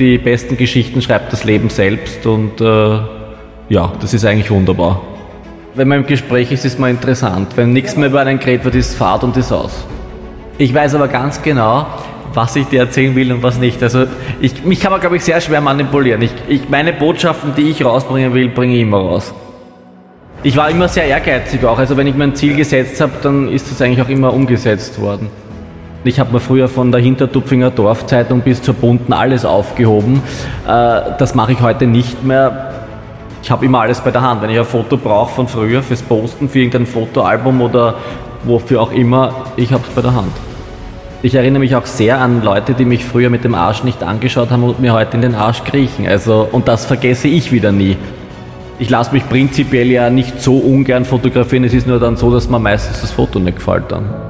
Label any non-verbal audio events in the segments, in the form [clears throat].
die besten Geschichten schreibt das Leben selbst und äh, ja, das ist eigentlich wunderbar. Wenn man im Gespräch ist, ist man interessant. Wenn nichts mehr über einen geredet wird, ist Fahrt und ist aus. Ich weiß aber ganz genau, was ich dir erzählen will und was nicht. Also ich, mich kann man, glaube ich, sehr schwer manipulieren. Ich, ich, meine Botschaften, die ich rausbringen will, bringe ich immer raus. Ich war immer sehr ehrgeizig auch. Also wenn ich mir ein Ziel gesetzt habe, dann ist das eigentlich auch immer umgesetzt worden. Ich habe mir früher von der Hintertupfinger Dorfzeitung bis zur Bunten alles aufgehoben. Äh, das mache ich heute nicht mehr. Ich habe immer alles bei der Hand. Wenn ich ein Foto brauche von früher fürs Posten, für irgendein Fotoalbum oder wofür auch immer, ich habe es bei der Hand. Ich erinnere mich auch sehr an Leute, die mich früher mit dem Arsch nicht angeschaut haben und mir heute in den Arsch kriechen. Also, und das vergesse ich wieder nie. Ich lasse mich prinzipiell ja nicht so ungern fotografieren. Es ist nur dann so, dass mir meistens das Foto nicht gefällt dann.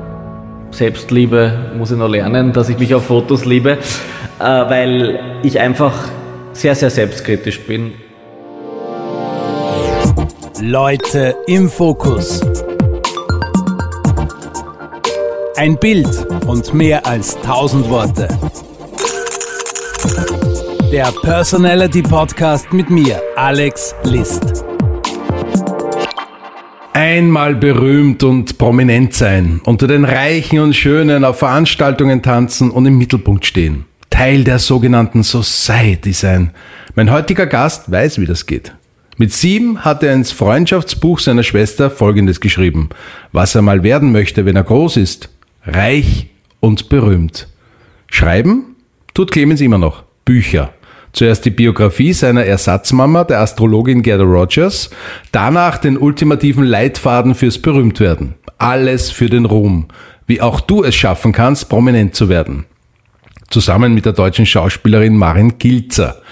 Selbstliebe muss ich noch lernen, dass ich mich auf Fotos liebe, äh, weil ich einfach sehr, sehr selbstkritisch bin. Leute im Fokus. Ein Bild und mehr als tausend Worte. Der Personality Podcast mit mir, Alex List. Einmal berühmt und prominent sein, unter den Reichen und Schönen auf Veranstaltungen tanzen und im Mittelpunkt stehen. Teil der sogenannten Society sein. Mein heutiger Gast weiß, wie das geht. Mit sieben hat er ins Freundschaftsbuch seiner Schwester Folgendes geschrieben. Was er mal werden möchte, wenn er groß ist reich und berühmt. Schreiben tut Clemens immer noch. Bücher. Zuerst die Biografie seiner Ersatzmama, der Astrologin Gerda Rogers, danach den ultimativen Leitfaden fürs Berühmtwerden. Alles für den Ruhm. Wie auch du es schaffen kannst, prominent zu werden. Zusammen mit der deutschen Schauspielerin Marin Gilzer.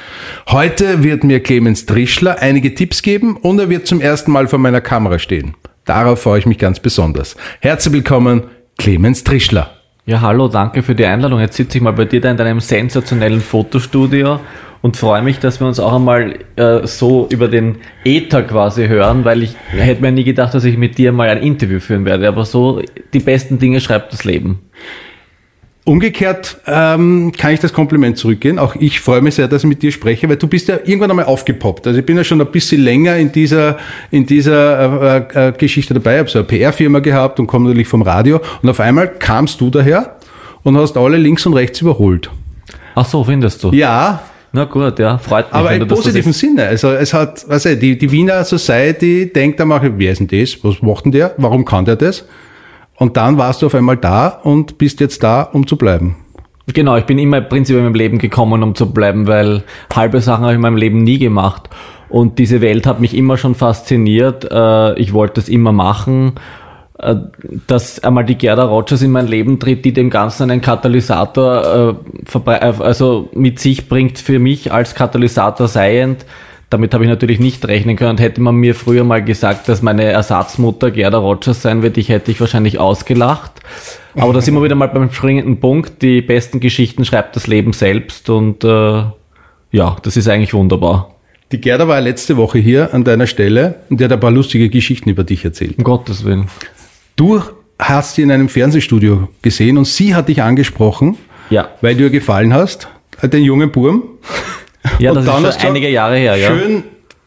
Heute wird mir Clemens Trischler einige Tipps geben und er wird zum ersten Mal vor meiner Kamera stehen. Darauf freue ich mich ganz besonders. Herzlich willkommen, Clemens Trischler. Ja, hallo, danke für die Einladung. Jetzt sitze ich mal bei dir da in deinem sensationellen Fotostudio und freue mich, dass wir uns auch einmal äh, so über den Äther quasi hören, weil ich hätte mir nie gedacht, dass ich mit dir mal ein Interview führen werde. Aber so die besten Dinge schreibt das Leben. Umgekehrt ähm, kann ich das Kompliment zurückgehen. Auch ich freue mich sehr, dass ich mit dir spreche, weil du bist ja irgendwann einmal aufgepoppt. Also ich bin ja schon ein bisschen länger in dieser, in dieser äh, äh, Geschichte dabei. Ich habe so eine PR-Firma gehabt und komme natürlich vom Radio. Und auf einmal kamst du daher und hast alle links und rechts überholt. Ach so, findest du? Ja. Na gut, ja, freut mich. Aber im positiven Sinne. Also es hat, weißt du, die, die Wiener Society denkt einmal, wer ist denn das? Was macht denn der? Warum kann der das? Und dann warst du auf einmal da und bist jetzt da, um zu bleiben. Genau, ich bin immer prinzipiell in meinem Leben gekommen, um zu bleiben, weil halbe Sachen habe ich in meinem Leben nie gemacht. Und diese Welt hat mich immer schon fasziniert. Äh, ich wollte es immer machen. Äh, dass einmal die Gerda Rogers in mein Leben tritt, die dem Ganzen einen Katalysator äh, also mit sich bringt für mich als Katalysator seiend, damit habe ich natürlich nicht rechnen können. Und hätte man mir früher mal gesagt, dass meine Ersatzmutter Gerda Rogers sein wird, ich hätte ich wahrscheinlich ausgelacht. Aber da sind wir wieder mal beim springenden Punkt. Die besten Geschichten schreibt das Leben selbst und äh, ja, das ist eigentlich wunderbar. Die Gerda war letzte Woche hier an deiner Stelle und die hat ein paar lustige Geschichten über dich erzählt. Um Gottes Willen. Du hast sie in einem Fernsehstudio gesehen und sie hat dich angesprochen, ja. weil du ihr gefallen hast, den jungen Burm. [laughs] Ja, das ist schon einige Jahre her, ja. Schön,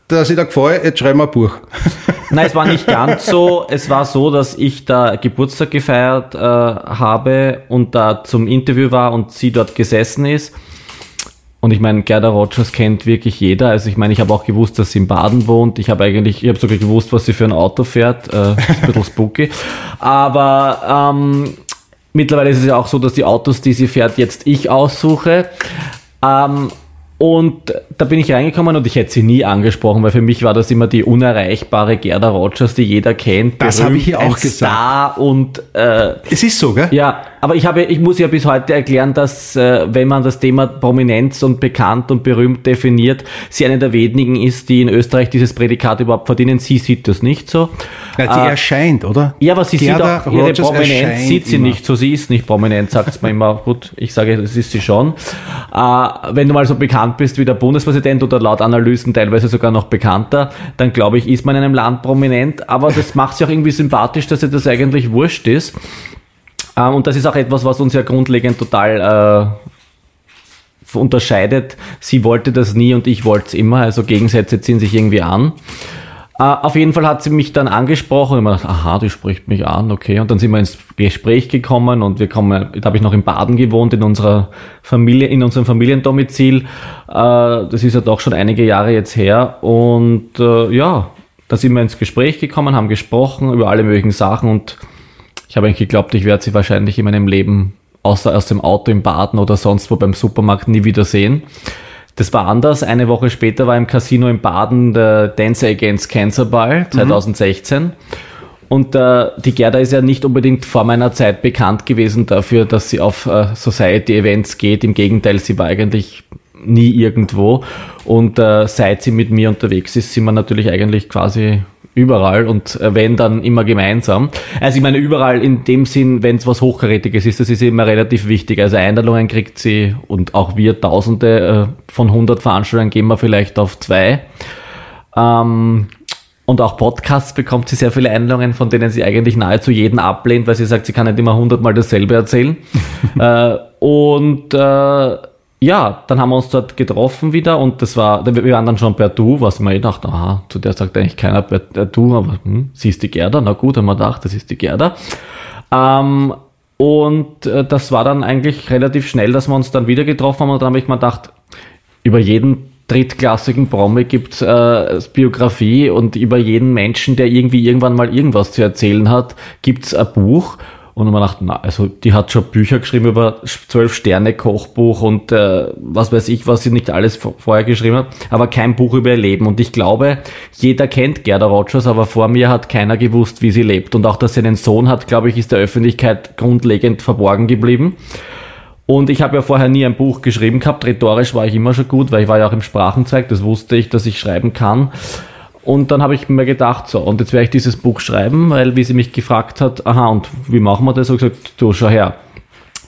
dass ich da gefallen, jetzt schreiben wir ein Buch. [laughs] Nein, es war nicht ganz so. Es war so, dass ich da Geburtstag gefeiert äh, habe und da zum Interview war und sie dort gesessen ist. Und ich meine, Gerda Rogers kennt wirklich jeder. Also ich meine, ich habe auch gewusst, dass sie in Baden wohnt. Ich habe eigentlich, ich habe sogar gewusst, was sie für ein Auto fährt. Äh, ein bisschen spooky. Aber ähm, mittlerweile ist es ja auch so, dass die Autos, die sie fährt, jetzt ich aussuche. Ähm, und da bin ich reingekommen und ich hätte sie nie angesprochen, weil für mich war das immer die unerreichbare Gerda Rogers, die jeder kennt. Das habe ich hier auch gesagt. Star und äh, es ist so, gell? Ja, aber ich habe, ich muss ja bis heute erklären, dass äh, wenn man das Thema Prominenz und bekannt und berühmt definiert, sie eine der wenigen ist, die in Österreich dieses Prädikat überhaupt verdienen. Sie sieht das nicht so. Ja, die äh, erscheint, oder? Ja, aber sie Gerda sieht auch ihre Rogers Prominenz sieht sie immer. nicht so. Sie ist nicht prominent, sagt es mir immer. [laughs] Gut, ich sage, das ist sie schon. Äh, wenn du mal so bekannt bist wie der Bundespräsident oder laut Analysen teilweise sogar noch bekannter, dann glaube ich, ist man in einem Land prominent. Aber das macht sich auch irgendwie sympathisch, dass ihr das eigentlich wurscht ist. Und das ist auch etwas, was uns ja grundlegend total äh, unterscheidet. Sie wollte das nie und ich wollte es immer. Also Gegensätze ziehen sich irgendwie an. Äh, auf jeden Fall hat sie mich dann angesprochen und ich gedacht, aha, die spricht mich an, okay. Und dann sind wir ins Gespräch gekommen und wir kommen, da habe ich noch in Baden gewohnt, in unserer Familie, in unserem Familiendomizil. Äh, das ist ja doch schon einige Jahre jetzt her. Und äh, ja, da sind wir ins Gespräch gekommen, haben gesprochen über alle möglichen Sachen und ich habe eigentlich geglaubt, ich werde sie wahrscheinlich in meinem Leben außer aus dem Auto im Baden oder sonst wo beim Supermarkt nie wieder sehen. Das war anders. Eine Woche später war im Casino in Baden der Dance Against Cancer Ball 2016. Mhm. Und äh, die Gerda ist ja nicht unbedingt vor meiner Zeit bekannt gewesen dafür, dass sie auf äh, Society-Events geht. Im Gegenteil, sie war eigentlich nie irgendwo. Und äh, seit sie mit mir unterwegs ist, sind wir natürlich eigentlich quasi überall und äh, wenn dann immer gemeinsam. Also ich meine überall in dem Sinn, wenn es was Hochkarätiges ist, das ist immer relativ wichtig. Also Einladungen kriegt sie und auch wir Tausende äh, von 100 Veranstaltungen gehen wir vielleicht auf zwei. Ähm, und auch Podcasts bekommt sie sehr viele Einladungen, von denen sie eigentlich nahezu jeden ablehnt, weil sie sagt, sie kann nicht immer hundertmal dasselbe erzählen. [laughs] äh, und äh, ja, dann haben wir uns dort getroffen wieder und das war, wir waren dann schon per Du, was man eh dachte, aha, zu der sagt eigentlich keiner per Du, aber hm, sie ist die Gerda, na gut, haben wir gedacht, das ist die Gerda. Ähm, und äh, das war dann eigentlich relativ schnell, dass wir uns dann wieder getroffen haben und dann habe ich mir gedacht, über jeden drittklassigen Promi gibt äh, Biografie und über jeden Menschen, der irgendwie irgendwann mal irgendwas zu erzählen hat, gibt's ein Buch und man dachte, na, also die hat schon Bücher geschrieben über zwölf Sterne Kochbuch und äh, was weiß ich, was sie nicht alles vorher geschrieben hat, aber kein Buch über ihr Leben. Und ich glaube, jeder kennt Gerda Rogers, aber vor mir hat keiner gewusst, wie sie lebt. Und auch, dass sie einen Sohn hat, glaube ich, ist der Öffentlichkeit grundlegend verborgen geblieben. Und ich habe ja vorher nie ein Buch geschrieben gehabt. Rhetorisch war ich immer schon gut, weil ich war ja auch im Sprachenzweig. Das wusste ich, dass ich schreiben kann. Und dann habe ich mir gedacht, so, und jetzt werde ich dieses Buch schreiben, weil wie sie mich gefragt hat, aha, und wie machen wir das? habe ich gesagt, du, schau her.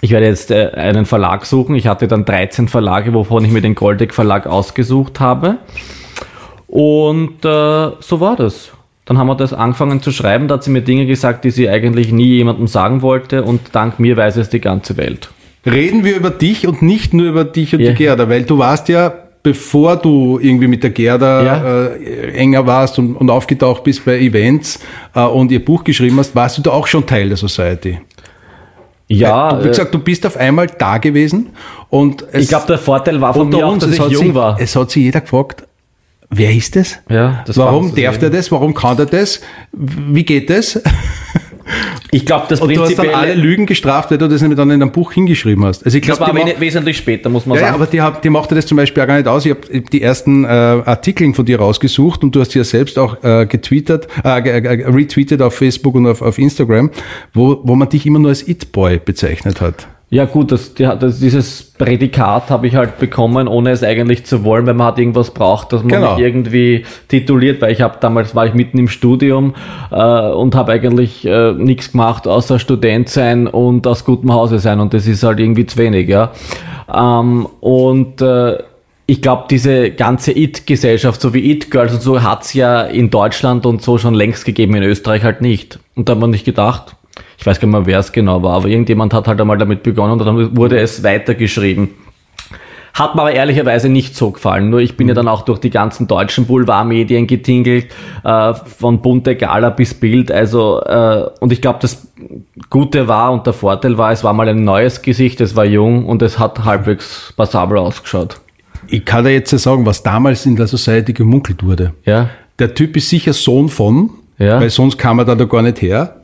Ich werde jetzt äh, einen Verlag suchen. Ich hatte dann 13 Verlage, wovon ich mir den Goldeck Verlag ausgesucht habe. Und äh, so war das. Dann haben wir das angefangen zu schreiben. Da hat sie mir Dinge gesagt, die sie eigentlich nie jemandem sagen wollte. Und dank mir weiß es die ganze Welt. Reden wir über dich und nicht nur über dich und ja. die Gerda, weil du warst ja bevor du irgendwie mit der Gerda ja. äh, enger warst und, und, aufgetaucht bist bei Events äh, und ihr Buch geschrieben hast, warst du da auch schon Teil der Society? Ja. Wie gesagt, du bist auf einmal da gewesen und es, ich glaube, der Vorteil war von mir uns, auch, dass ich jung sie, war. Es hat sich jeder gefragt, wer ist das? Ja, das Warum darf der das? Warum kann der das? Wie geht das? Ich glaube, das Und du hast dann alle Lügen gestraft, weil du das nämlich dann in einem Buch hingeschrieben hast. Also ich glaub, das war aber wesentlich später, muss man ja, sagen. Ja, aber die, hab, die machte das zum Beispiel auch gar nicht aus. Ich habe die ersten äh, Artikel von dir rausgesucht und du hast sie ja selbst auch äh, getweetet, äh, äh, retweetet auf Facebook und auf, auf Instagram, wo, wo man dich immer nur als It-Boy bezeichnet hat. Ja gut, das, das, dieses Prädikat habe ich halt bekommen, ohne es eigentlich zu wollen, weil man hat irgendwas braucht, dass man genau. mich irgendwie tituliert, weil ich habe damals war ich mitten im Studium äh, und habe eigentlich äh, nichts gemacht, außer Student sein und aus gutem Hause sein und das ist halt irgendwie zu wenig, ja. Ähm, und äh, ich glaube, diese ganze It-Gesellschaft, so wie It-Girls und so, hat's ja in Deutschland und so schon längst gegeben, in Österreich halt nicht. Und da hat man nicht gedacht, ich weiß gar nicht mehr, wer es genau war, aber irgendjemand hat halt einmal damit begonnen und dann wurde es weitergeschrieben. Hat mir aber ehrlicherweise nicht so gefallen. Nur ich bin ja dann auch durch die ganzen deutschen Boulevardmedien getingelt, äh, von bunte Gala bis Bild. Also, äh, und ich glaube, das Gute war und der Vorteil war, es war mal ein neues Gesicht, es war jung und es hat halbwegs passabel ausgeschaut. Ich kann dir jetzt sagen, was damals in der Society gemunkelt wurde. Ja. Der Typ ist sicher Sohn von, ja. weil sonst kam er da, da gar nicht her.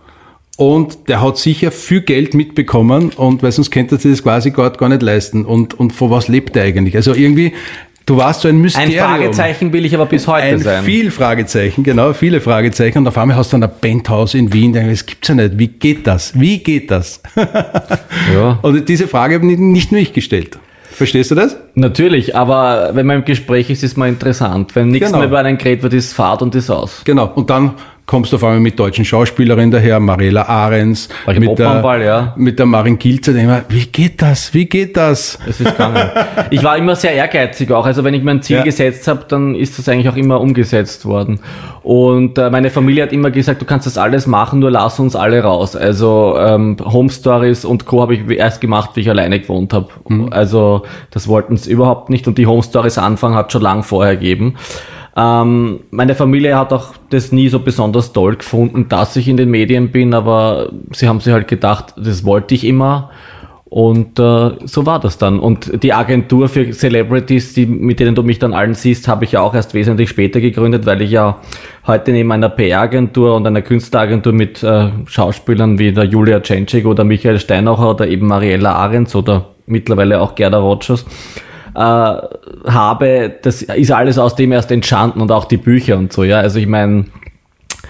Und der hat sicher viel Geld mitbekommen und weil sonst könnte er sich das quasi gar, gar nicht leisten. Und, und von was lebt er eigentlich? Also irgendwie, du warst so ein Mysterium. Ein Fragezeichen will ich aber bis heute ein sein. Viel Fragezeichen, genau, viele Fragezeichen. Und auf einmal hast du dann ein Penthouse in Wien. Das gibt's ja nicht. Wie geht das? Wie geht das? [laughs] ja. Und diese Frage habe nicht nur ich gestellt. Verstehst du das? Natürlich, aber wenn man im Gespräch ist, ist man interessant. Wenn nichts genau. mehr über einen geredet wird, ist Fahrt und ist aus. Genau. Und dann kommst du auf einmal mit deutschen Schauspielerinnen daher, Mariela Ahrens, mit der, ja. mit der Marin Gilzer, wie geht das? Wie geht das? Es ist gegangen. ich war immer sehr ehrgeizig auch. Also wenn ich mir ein Ziel ja. gesetzt habe, dann ist das eigentlich auch immer umgesetzt worden. Und äh, meine Familie hat immer gesagt, du kannst das alles machen, nur lass uns alle raus. Also ähm, Home Stories und Co. habe ich erst gemacht, wie ich alleine gewohnt habe. Mhm. Also das wollten sie überhaupt nicht. Und die Home Stories Anfang hat schon lang vorher gegeben. Ähm, meine Familie hat auch das nie so besonders toll gefunden, dass ich in den Medien bin, aber sie haben sich halt gedacht, das wollte ich immer. Und äh, so war das dann. Und die Agentur für Celebrities, die, mit denen du mich dann allen siehst, habe ich ja auch erst wesentlich später gegründet, weil ich ja heute neben einer PR-Agentur und einer Künstleragentur mit äh, Schauspielern wie der Julia Cencic oder Michael Steinacher oder eben Mariella Ahrens oder mittlerweile auch Gerda Rogers äh, habe, das ist alles aus dem erst entstanden und auch die Bücher und so, ja. Also ich meine,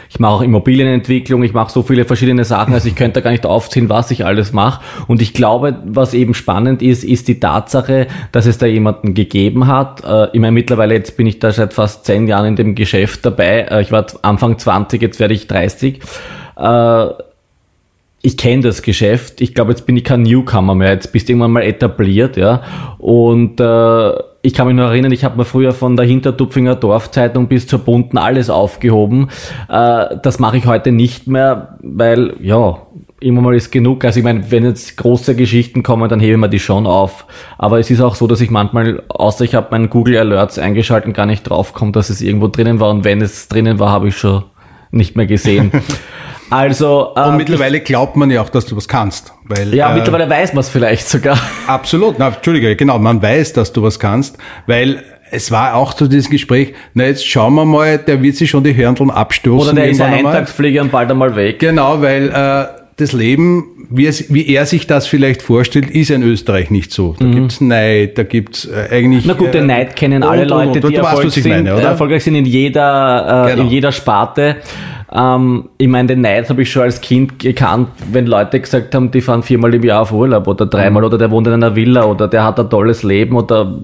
ich mache auch Immobilienentwicklung, ich mache so viele verschiedene Sachen, also ich könnte gar nicht aufziehen, was ich alles mache. Und ich glaube, was eben spannend ist, ist die Tatsache, dass es da jemanden gegeben hat. Äh, ich meine, mittlerweile jetzt bin ich da seit fast zehn Jahren in dem Geschäft dabei. Äh, ich war Anfang 20, jetzt werde ich 30 ich kenne das Geschäft. Ich glaube, jetzt bin ich kein Newcomer mehr. Jetzt bist du irgendwann mal etabliert, ja. Und äh, ich kann mich nur erinnern, ich habe mir früher von der Hintertupfinger Dorfzeitung bis zur Bunten alles aufgehoben. Äh, das mache ich heute nicht mehr, weil ja, immer mal ist genug. Also ich meine, wenn jetzt große Geschichten kommen, dann hebe ich mir die schon auf. Aber es ist auch so, dass ich manchmal, außer ich habe meinen Google Alerts eingeschaltet, gar nicht draufkomme, dass es irgendwo drinnen war. Und wenn es drinnen war, habe ich schon nicht mehr gesehen. [laughs] Also, äh, und mittlerweile glaubt man ja auch, dass du was kannst. Weil, ja, äh, mittlerweile weiß man es vielleicht sogar. [laughs] Absolut, na, Entschuldige, genau, man weiß, dass du was kannst, weil es war auch zu diesem Gespräch, na jetzt schauen wir mal, der wird sich schon die Hörndeln abstoßen. Oder der ist ein Eintagsflieger und bald einmal weg. Genau, weil äh, das Leben, wie, es, wie er sich das vielleicht vorstellt, ist in Österreich nicht so. Da mhm. gibt's Neid, da gibt's äh, eigentlich... Na gut, den äh, Neid kennen alle Leute, die erfolgreich sind, meine, erfolgreich sind in jeder, äh, genau. in jeder Sparte. Ähm, ich meine, den Neid habe ich schon als Kind gekannt, wenn Leute gesagt haben, die fahren viermal im Jahr auf Urlaub oder dreimal oder der wohnt in einer Villa oder der hat ein tolles Leben oder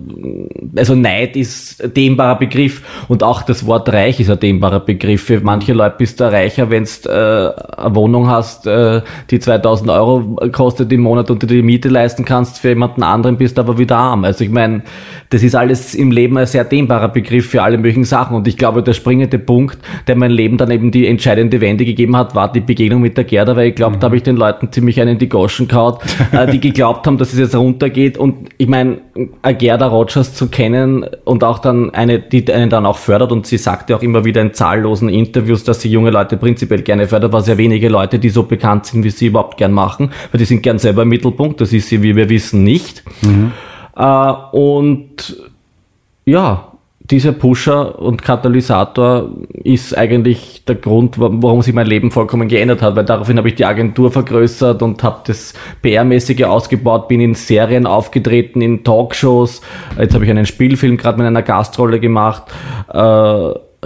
also Neid ist dehnbarer Begriff und auch das Wort reich ist ein dehnbarer Begriff. Für manche Leute bist du reicher, wenn du äh, eine Wohnung hast, äh, die 2000 Euro kostet im Monat und du die Miete leisten kannst. Für jemanden anderen bist du aber wieder arm. Also ich meine, das ist alles im Leben ein sehr dehnbarer Begriff für alle möglichen Sachen und ich glaube, der springende Punkt, der mein Leben dann eben die entscheidende Wende gegeben hat, war die Begegnung mit der Gerda, weil ich glaube, mhm. da habe ich den Leuten ziemlich einen in die Goschen kaut, äh, die geglaubt haben, dass es jetzt runtergeht. Und ich meine, Gerda Rogers zu kennen und auch dann eine, die einen dann auch fördert und sie sagte auch immer wieder in zahllosen Interviews, dass sie junge Leute prinzipiell gerne fördert, war sehr wenige Leute, die so bekannt sind, wie sie überhaupt gern machen, weil die sind gern selber im Mittelpunkt, das ist sie, wie wir wissen, nicht. Mhm. Äh, und ja, dieser Pusher und Katalysator ist eigentlich der Grund, warum sich mein Leben vollkommen geändert hat, weil daraufhin habe ich die Agentur vergrößert und habe das PR-mäßige ausgebaut, bin in Serien aufgetreten, in Talkshows. Jetzt habe ich einen Spielfilm gerade mit einer Gastrolle gemacht, äh,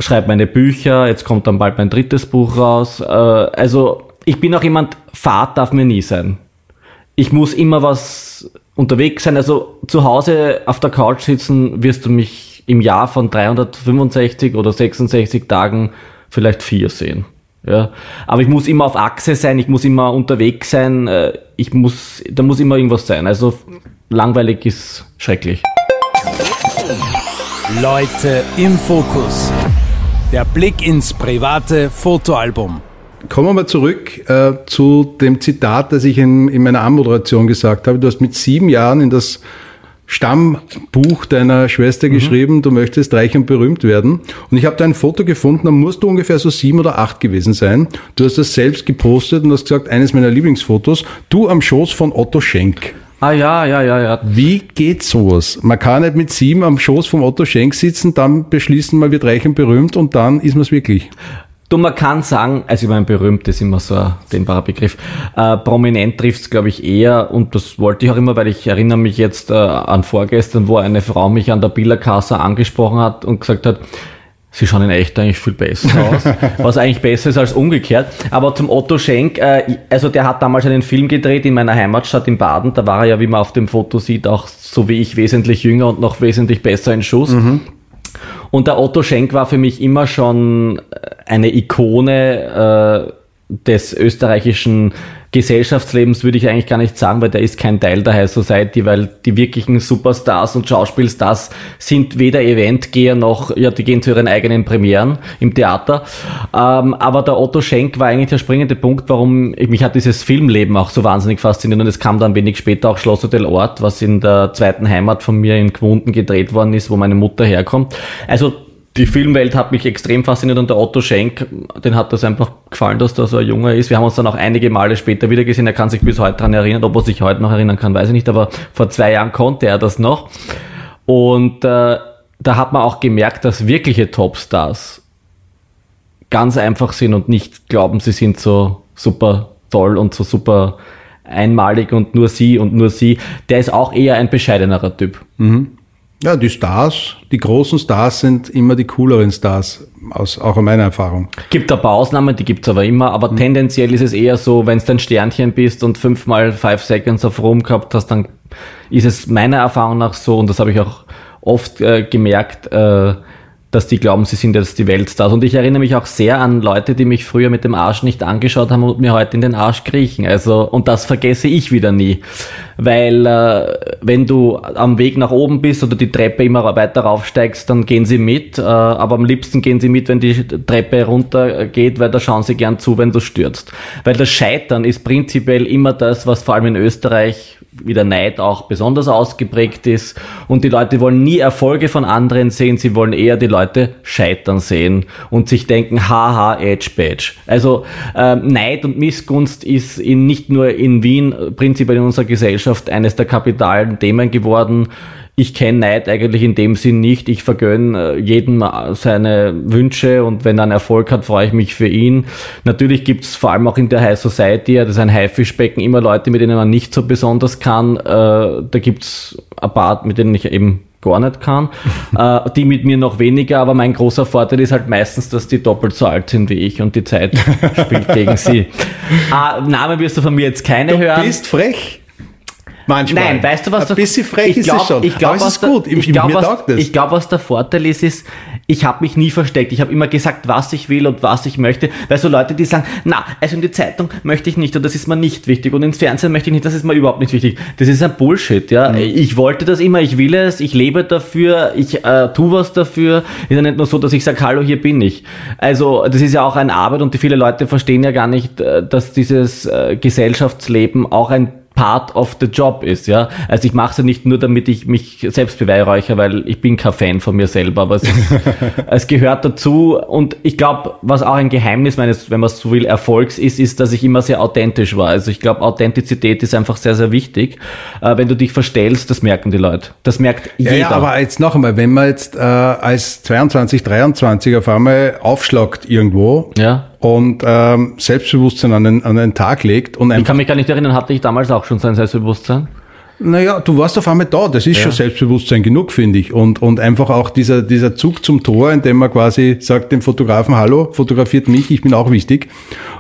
schreibe meine Bücher, jetzt kommt dann bald mein drittes Buch raus. Äh, also ich bin auch jemand, Fahrt darf mir nie sein. Ich muss immer was unterwegs sein. Also zu Hause auf der Couch sitzen wirst du mich im Jahr von 365 oder 66 Tagen vielleicht vier sehen. Ja, aber ich muss immer auf Achse sein, ich muss immer unterwegs sein, äh, ich muss, da muss immer irgendwas sein. Also langweilig ist schrecklich. Leute im Fokus. Der Blick ins private Fotoalbum. Kommen wir mal zurück äh, zu dem Zitat, das ich in, in meiner Anmoderation gesagt habe. Du hast mit sieben Jahren in das Stammbuch deiner Schwester mhm. geschrieben, du möchtest reich und berühmt werden. Und ich habe da ein Foto gefunden, da musst du ungefähr so sieben oder acht gewesen sein. Du hast das selbst gepostet und hast gesagt, eines meiner Lieblingsfotos, du am Schoß von Otto Schenk. Ah ja, ja, ja, ja. Wie geht sowas? Man kann nicht mit sieben am Schoß vom Otto Schenk sitzen, dann beschließen, man wird reich und berühmt und dann ist man es wirklich. Du, man kann sagen, also ich meine, berühmt ist immer so ein dehnbarer Begriff. Äh, prominent trifft es, glaube ich, eher, und das wollte ich auch immer, weil ich erinnere mich jetzt äh, an vorgestern, wo eine Frau mich an der Billerkasse angesprochen hat und gesagt hat, Sie schauen in echt eigentlich viel besser aus, [laughs] was eigentlich besser ist als umgekehrt. Aber zum Otto Schenk, äh, also der hat damals einen Film gedreht in meiner Heimatstadt in Baden. Da war er ja, wie man auf dem Foto sieht, auch so wie ich wesentlich jünger und noch wesentlich besser in Schuss. Mhm. Und der Otto Schenk war für mich immer schon eine Ikone äh, des österreichischen Gesellschaftslebens würde ich eigentlich gar nicht sagen, weil der ist kein Teil der High Society, weil die wirklichen Superstars und Schauspielstars sind weder Eventgeher noch, ja, die gehen zu ihren eigenen Premieren im Theater. Ähm, aber der Otto Schenk war eigentlich der springende Punkt, warum mich hat dieses Filmleben auch so wahnsinnig fasziniert und es kam dann wenig später auch Schloss Hotel Ort, was in der zweiten Heimat von mir in Gmunden gedreht worden ist, wo meine Mutter herkommt. Also die Filmwelt hat mich extrem fasziniert und der Otto Schenk, den hat das einfach gefallen, dass da so ein Junger ist. Wir haben uns dann auch einige Male später wieder gesehen. Er kann sich bis heute daran erinnern. Ob er sich heute noch erinnern kann, weiß ich nicht. Aber vor zwei Jahren konnte er das noch. Und äh, da hat man auch gemerkt, dass wirkliche Topstars ganz einfach sind und nicht glauben, sie sind so super toll und so super einmalig und nur sie und nur sie. Der ist auch eher ein bescheidenerer Typ. Mhm. Ja, die Stars, die großen Stars sind immer die cooleren Stars, aus, auch in meiner Erfahrung. Gibt ein paar Ausnahmen, die gibt's aber immer, aber mhm. tendenziell ist es eher so, wenn du ein Sternchen bist und fünfmal Five Seconds of Room gehabt hast, dann ist es meiner Erfahrung nach so, und das habe ich auch oft äh, gemerkt, äh, dass die glauben, sie sind jetzt die Weltstars. Und ich erinnere mich auch sehr an Leute, die mich früher mit dem Arsch nicht angeschaut haben und mir heute in den Arsch kriechen. Also, und das vergesse ich wieder nie. Weil, äh, wenn du am Weg nach oben bist oder die Treppe immer weiter raufsteigst, dann gehen sie mit. Äh, aber am liebsten gehen sie mit, wenn die Treppe runtergeht, weil da schauen sie gern zu, wenn du stürzt. Weil das Scheitern ist prinzipiell immer das, was vor allem in Österreich wie der Neid auch besonders ausgeprägt ist. Und die Leute wollen nie Erfolge von anderen sehen, sie wollen eher die Leute scheitern sehen und sich denken, haha, Edge Badge. Also äh, Neid und Missgunst ist in, nicht nur in Wien, prinzipiell in unserer Gesellschaft eines der kapitalen Themen geworden ich kenne Neid eigentlich in dem Sinn nicht. Ich vergönne äh, jedem äh, seine Wünsche und wenn er einen Erfolg hat, freue ich mich für ihn. Natürlich gibt es vor allem auch in der High Society, das ist ein Haifischbecken, immer Leute, mit denen man nicht so besonders kann. Äh, da gibt es ein paar, mit denen ich eben gar nicht kann. [laughs] die mit mir noch weniger, aber mein großer Vorteil ist halt meistens, dass die doppelt so alt sind wie ich und die Zeit spielt gegen sie. [laughs] Ah, Name wirst du von mir jetzt keine du hören. Du bist frech. Manchmal. Nein, weißt du, was Ein bisschen frech ist glaub, es schon. Ich glaube, es ist gut. Ich glaube, was, ich glaub, was der Vorteil ist, ist, ich habe mich nie versteckt. Ich habe immer gesagt, was ich will und was ich möchte. Weil so Leute, die sagen, na, also in die Zeitung möchte ich nicht und das ist mir nicht wichtig und ins Fernsehen möchte ich nicht, das ist mir überhaupt nicht wichtig. Das ist ein Bullshit, ja. Mhm. Ich wollte das immer, ich will es, ich lebe dafür, ich äh, tu was dafür. Ist ja nicht nur so, dass ich sage, hallo, hier bin ich. Also das ist ja auch eine Arbeit und die viele Leute verstehen ja gar nicht, äh, dass dieses äh, Gesellschaftsleben auch ein Part of the Job ist, ja. Also ich mache es ja nicht nur, damit ich mich selbst beweihräuchere, weil ich bin kein Fan von mir selber, aber es, ist, [laughs] es gehört dazu und ich glaube, was auch ein Geheimnis meines, wenn man so will, Erfolgs ist, ist, dass ich immer sehr authentisch war. Also ich glaube, Authentizität ist einfach sehr, sehr wichtig. Äh, wenn du dich verstellst, das merken die Leute. Das merkt jeder. Ja, ja aber jetzt noch einmal, wenn man jetzt äh, als 22, 23 auf einmal aufschlagt irgendwo, ja und ähm, Selbstbewusstsein an den, an den Tag legt. Und ich kann mich gar nicht erinnern, hatte ich damals auch schon sein Selbstbewusstsein? Naja, du warst auf einmal da. Das ist ja. schon Selbstbewusstsein genug, finde ich. Und, und einfach auch dieser, dieser Zug zum Tor, in dem man quasi sagt dem Fotografen, hallo, fotografiert mich, ich bin auch wichtig.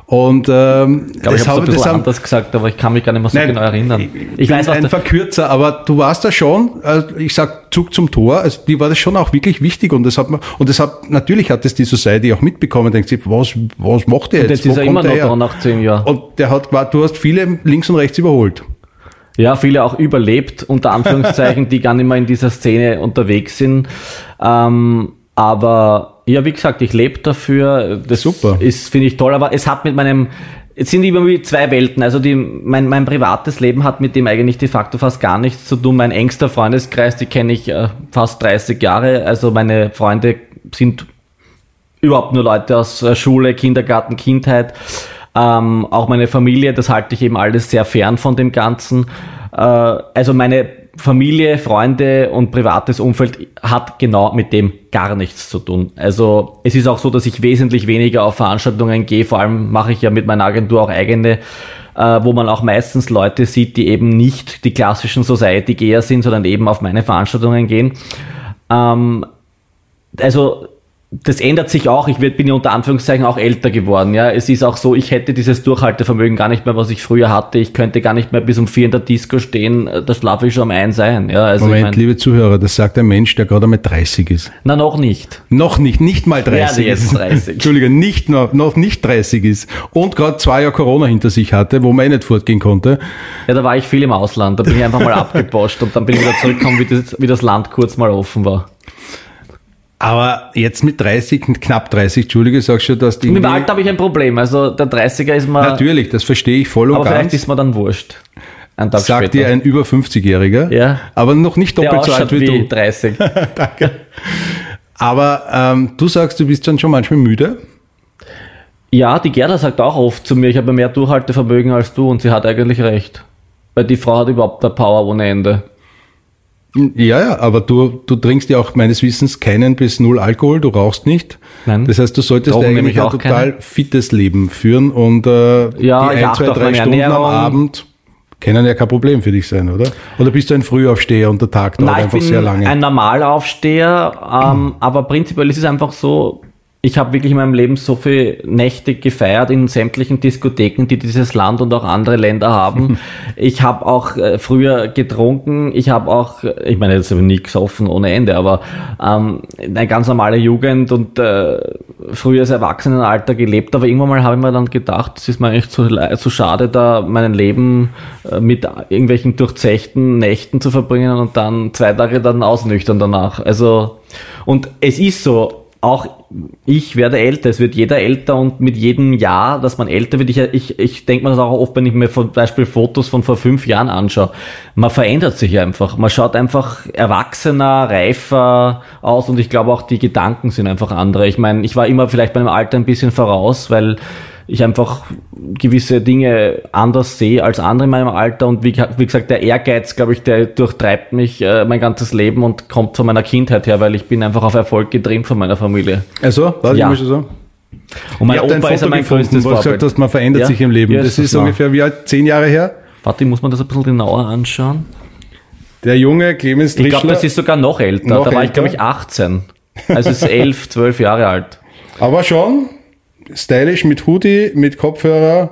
Und ähm, ich glaube, ich habe es ein anders gesagt, aber ich kann mich gar nicht mehr so nein, genau erinnern. Ich, ich weiß, was ein Verkürzer, aber du warst da schon, also ich sag Zug zum Tor, also die war das schon auch wirklich wichtig und das hat man, und das hat, natürlich hat das die Society auch mitbekommen, denkt sich, was, was macht der jetzt? Und jetzt ist er immer noch da nach zehn Jahren. Und der hat, du hast viele links und rechts überholt. Ja, viele auch überlebt, unter Anführungszeichen, die gar nicht mehr in dieser Szene unterwegs sind. Ähm, aber ja, wie gesagt, ich lebe dafür. Das Super. ist, finde ich toll, aber es hat mit meinem, es sind immer wie zwei Welten. Also die, mein, mein privates Leben hat mit dem eigentlich de facto fast gar nichts zu tun. Mein engster Freundeskreis, die kenne ich äh, fast 30 Jahre. Also meine Freunde sind überhaupt nur Leute aus äh, Schule, Kindergarten, Kindheit. Ähm, auch meine Familie, das halte ich eben alles sehr fern von dem Ganzen. Äh, also meine Familie, Freunde und privates Umfeld hat genau mit dem gar nichts zu tun. Also es ist auch so, dass ich wesentlich weniger auf Veranstaltungen gehe. Vor allem mache ich ja mit meiner Agentur auch eigene, äh, wo man auch meistens Leute sieht, die eben nicht die klassischen Society-Geher sind, sondern eben auf meine Veranstaltungen gehen. Ähm, also das ändert sich auch. Ich bin ja unter Anführungszeichen auch älter geworden. Ja, es ist auch so, ich hätte dieses Durchhaltevermögen gar nicht mehr, was ich früher hatte. Ich könnte gar nicht mehr bis um vier in der Disco stehen. Da schlafe ich schon um eins ein. Ja, also ich Moment, mein, liebe Zuhörer, das sagt ein Mensch, der gerade einmal 30 ist. na noch nicht. Noch nicht, nicht mal 30 Werde jetzt ist. 30. [laughs] Entschuldige, nicht noch, noch nicht 30 ist. Und gerade zwei Jahre Corona hinter sich hatte, wo man eh nicht fortgehen konnte. Ja, da war ich viel im Ausland. Da bin ich einfach mal [laughs] abgeposcht und dann bin ich wieder zurückgekommen, wie das, wie das Land kurz mal offen war. Aber jetzt mit 30, knapp 30, Entschuldige, sagst du, dass die. Mit dem Alter habe ich ein Problem. Also der 30er ist mir, Natürlich, das verstehe ich voll und aber vielleicht ganz. ist mir dann wurscht. Tag Sagt dir später. ein über 50-Jähriger. Ja. Aber noch nicht der doppelt so alt wie wie du. [laughs] [laughs] 30. Aber ähm, du sagst, du bist dann schon manchmal müde. Ja, die Gerda sagt auch oft zu mir, ich habe mehr Durchhaltevermögen als du und sie hat eigentlich recht. Weil die Frau hat überhaupt eine Power ohne Ende. Ja, ja, aber du, du trinkst ja auch meines Wissens keinen bis null Alkohol, du rauchst nicht. Nein. Das heißt, du solltest nehme eigentlich ich ein total fittes Leben führen und äh, Ja, die ein, zwei, drei Stunden am Ernährung. Abend können ja kein Problem für dich sein, oder? Oder bist du ein Frühaufsteher und der Tag dauert Nein, einfach sehr lange? ein Normalaufsteher, ähm, [clears throat] aber prinzipiell ist es einfach so, ich habe wirklich in meinem Leben so viele Nächte gefeiert in sämtlichen Diskotheken, die dieses Land und auch andere Länder haben. [laughs] ich habe auch äh, früher getrunken, ich habe auch, ich meine, jetzt habe ich nie gesoffen ohne Ende, aber ähm, eine ganz normale Jugend und äh, frühes Erwachsenenalter gelebt, aber irgendwann mal habe ich mir dann gedacht, es ist mir eigentlich zu, zu schade, da mein Leben äh, mit irgendwelchen durchzechten Nächten zu verbringen und dann zwei Tage dann ausnüchtern danach. Also, und es ist so, auch ich werde älter, es wird jeder älter und mit jedem Jahr, dass man älter wird, ich, ich, ich denke mir das auch oft, wenn ich mir zum Beispiel Fotos von vor fünf Jahren anschaue, man verändert sich einfach, man schaut einfach erwachsener, reifer aus und ich glaube auch die Gedanken sind einfach andere. Ich meine, ich war immer vielleicht meinem Alter ein bisschen voraus, weil ich einfach gewisse Dinge anders sehe als andere in meinem Alter und wie, wie gesagt, der Ehrgeiz, glaube ich, der durchtreibt mich äh, mein ganzes Leben und kommt von meiner Kindheit her, weil ich bin einfach auf Erfolg getrimmt von meiner Familie. also, was Ja. ich sagen? Und mein ich Opa ist ja mein gefunden, größtes wo du gesagt Vorbild. hast, man verändert Ja? sich im Leben. Ja, das ist ist das ungefähr wie alt? Zehn Jahre her? Warte, muss man das ein bisschen genauer anschauen? Der junge Clemens Ich glaube, Trischler, das ist sogar noch älter. Noch da war ich, älter? glaube ich, 18. Also es ist 11, 12 [laughs] Jahre alt. aber schon stylisch mit Hoodie, mit Kopfhörer.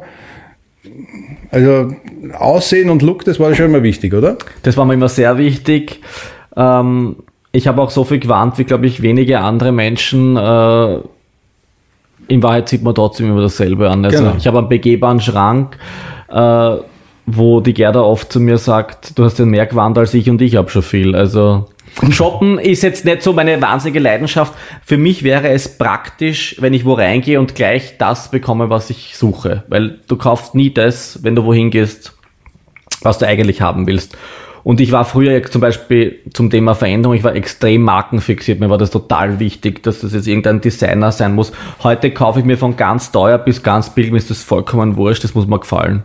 Also Aussehen und Look, das war schon immer wichtig, oder? Das war mir immer sehr wichtig. Ähm, ich habe auch so viel gewarnt, wie, glaube ich, wenige andere Menschen. Äh, in Wahrheit sieht man trotzdem immer dasselbe an. Also Genau. ich habe einen begehbaren Schrank, äh, wo die Gerda oft zu mir sagt, du hast ja mehr gewarnt als ich und ich habe schon viel. Also Shoppen ist jetzt nicht so meine wahnsinnige Leidenschaft. Für mich wäre es praktisch, wenn ich wo reingehe und gleich das bekomme, was ich suche. Weil du kaufst nie das, wenn du wohin gehst, was du eigentlich haben willst. Und ich war früher zum Beispiel zum Thema Veränderung, ich war extrem markenfixiert. Mir war das total wichtig, dass das jetzt irgendein Designer sein muss. Heute kaufe ich mir von ganz teuer bis ganz billig, mir ist das vollkommen wurscht, das muss mir gefallen.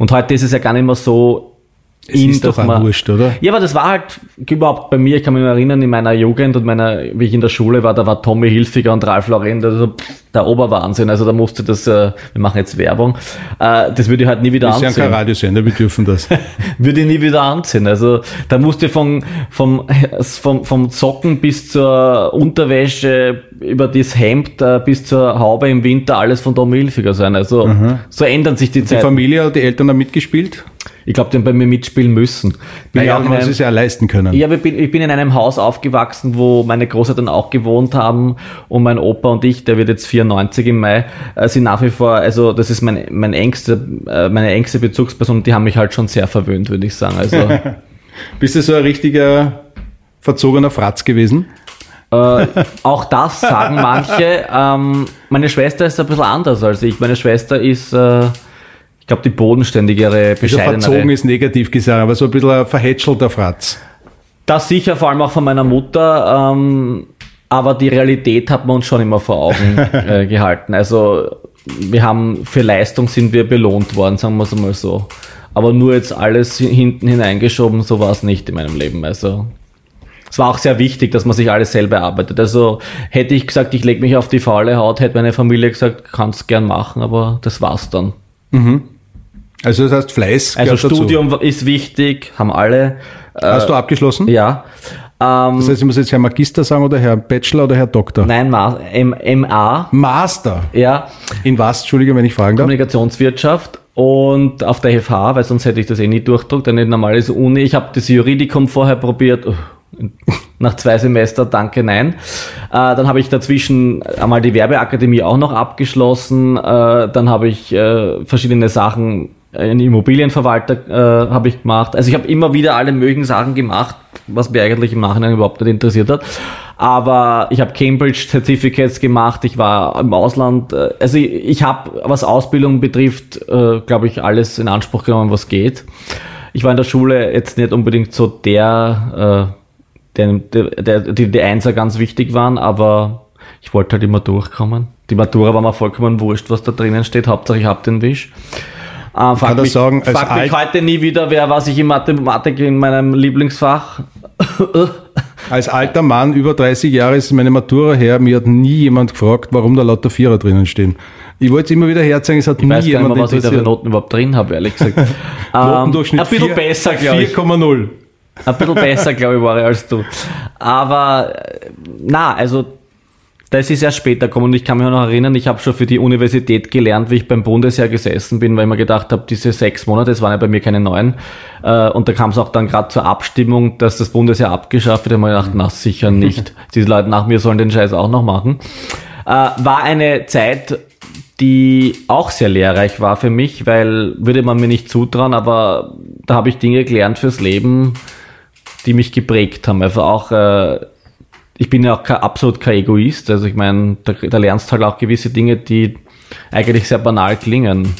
Und heute ist es ja gar nicht mehr so Es ist doch man- wurscht, oder? Ja, aber das war halt überhaupt bei mir, ich kann mich erinnern, in meiner Jugend und meiner, wie ich in der Schule war, da war Tommy Hilfiger und Ralf Lauren, also der Oberwahnsinn. Also da musste das, äh, wir machen jetzt Werbung, äh, das würde ich halt nie wieder Wir sind ja kein anziehen. Radiosender, wir dürfen das. [laughs] Würde ich nie wieder anziehen. Also da musste vom, vom, vom, vom Socken bis zur Unterwäsche, über das Hemd äh, bis zur Haube im Winter alles von Tommy Hilfiger sein. Also so ändern sich die Die Zeiten. Familie oder die Eltern haben mitgespielt? Ich glaube, die haben bei mir mitspielen müssen. Bin Naja, man es ja leisten können. ja, ich bin, ich bin in einem Haus aufgewachsen, wo meine Großeltern auch gewohnt haben und mein Opa und ich, der wird jetzt 94 im Mai, äh, sind nach wie vor, also das ist mein, mein engste, äh, meine engste Bezugsperson, die haben mich halt schon sehr verwöhnt, würde ich sagen. Also [laughs] Bist du so ein richtiger verzogener Fratz gewesen? äh, auch das sagen manche. Ähm, meine Schwester ist ein bisschen anders als ich. Meine Schwester ist, äh, glaube, die bodenständigere, Also bescheidenere. verzogen ist negativ gesagt, aber so ein bisschen ein verhätschelter Fratz. Das sicher, vor allem auch von meiner Mutter. Ähm, aber die Realität hat man uns schon immer vor Augen [laughs] äh, gehalten. Also wir haben für Leistung sind wir belohnt worden, sagen wir es mal so. Aber nur jetzt alles hinten hineingeschoben, so war es nicht in meinem Leben. Also es war auch sehr wichtig, dass man sich alles selber erarbeitet. Also hätte ich gesagt, ich lege mich auf die faule Haut, hätte meine Familie gesagt, kannst gern machen, aber das war's dann. Also das heißt Fleiß Also gehört dazu. Studium ist wichtig, haben alle. Äh, Hast du abgeschlossen? Ja. Ähm, Das heißt, ich muss jetzt Herr Magister sagen oder Herr Bachelor oder Herr Doktor? nein, Ma M MA, Master. ja, In was, Entschuldige, wenn ich fragen darf? Kommunikationswirtschaft und auf der FH, weil sonst hätte ich das eh nie durchdruckt, eine normales Uni. Ich habe das Juridikum vorher probiert, Uff, nach zwei Semester, danke, nein. Äh, dann habe ich dazwischen einmal die Werbeakademie auch noch abgeschlossen. Äh, dann habe ich äh, verschiedene Sachen, einen Immobilienverwalter äh, habe ich gemacht. Also ich habe immer wieder alle möglichen Sachen gemacht, was mir eigentlich im Nachhinein überhaupt nicht interessiert hat. Aber ich habe Cambridge Certificates gemacht, ich war im Ausland. äh, Also ich, ich habe, was Ausbildung betrifft, äh, glaube ich, alles in Anspruch genommen, was geht. Ich war in der Schule jetzt nicht unbedingt so der, äh, der, der, die, die Einser ganz wichtig waren, aber ich wollte halt immer durchkommen. Die Matura war mir vollkommen wurscht, was da drinnen steht. Hauptsache ich hab den Wisch. Äh, frag er mich, sagen, als frag mich heute nie wieder, wer was ich in Mathematik in meinem Lieblingsfach. [laughs] Als alter Mann, über 30 Jahre ist meine Matura her, mir hat nie jemand gefragt, warum da lauter Vierer drinnen stehen. Ich wollte es immer wieder herzeigen, es hat Ich nie weiß gar nicht jemand mehr, was ich da für. Noten überhaupt drin habe, ehrlich gesagt. [laughs] ähm, Notendurchschnitt ein bisschen besser, glaube ich. 4,0. Ein bisschen besser, glaube ich, war ich als du. Aber äh, na, also das ist erst später gekommen und ich kann mich noch erinnern, ich habe schon für die Universität gelernt, wie ich beim Bundesheer gesessen bin, weil ich mir gedacht habe, diese sechs Monate, das waren ja bei mir keine neun, äh, und da kam es auch dann gerade zur Abstimmung, dass das Bundesheer abgeschafft wird, da habe ich mir gedacht, na sicher nicht. [laughs] Diese Leute nach mir sollen den Scheiß auch noch machen. Äh, war eine Zeit, die auch sehr lehrreich war für mich, weil würde man mir nicht zutrauen, aber da habe ich Dinge gelernt fürs Leben, die mich geprägt haben. Also auch, äh, ich bin ja auch kein, absolut kein Egoist. Also ich meine, da, da lernst halt auch gewisse Dinge, die eigentlich sehr banal klingen.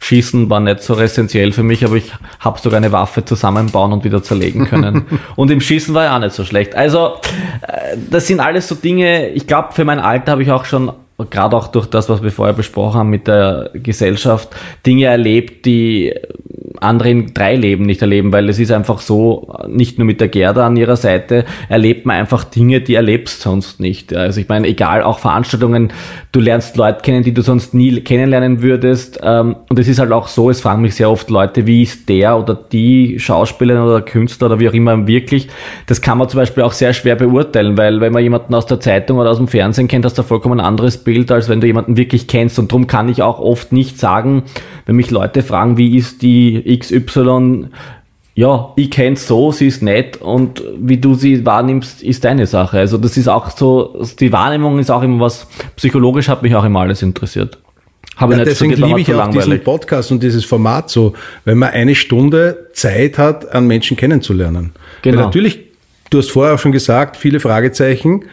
Schießen war nicht so essentiell für mich, aber ich habe sogar eine Waffe zusammenbauen und wieder zerlegen können. [laughs] und im Schießen war ja auch nicht so schlecht. Also, äh, das sind alles so Dinge, ich glaube, für mein Alter habe ich auch schon, gerade auch durch das, was wir vorher besprochen haben mit der Gesellschaft, Dinge erlebt, die andere in drei Leben nicht erleben, weil es ist einfach so, nicht nur mit der Gerda an ihrer Seite, erlebt man einfach Dinge, die erlebst sonst nicht. Also ich meine, egal, auch Veranstaltungen, du lernst Leute kennen, die du sonst nie kennenlernen würdest. ähm, Und es ist halt auch so, es fragen mich sehr oft Leute, wie ist der oder die Schauspielerin oder Künstler oder wie auch immer wirklich. Das kann man zum Beispiel auch sehr schwer beurteilen, weil wenn man jemanden aus der Zeitung oder aus dem Fernsehen kennt, hast du ein vollkommen anderes Bild, als wenn du jemanden wirklich kennst. Und darum kann ich auch oft nicht sagen, wenn mich Leute fragen, wie ist die XY, ja, ich kenn's so, sie ist nett und wie du sie wahrnimmst, ist deine Sache. Also das ist auch so, die Wahrnehmung ist auch immer was, psychologisch hat mich auch immer alles interessiert. Habe Ja, deswegen war liebe ich auch diesen Podcast und dieses Format so, wenn man eine Stunde Zeit hat, einen Menschen kennenzulernen. Genau. Weil natürlich, du hast vorher auch schon gesagt, viele Fragezeichen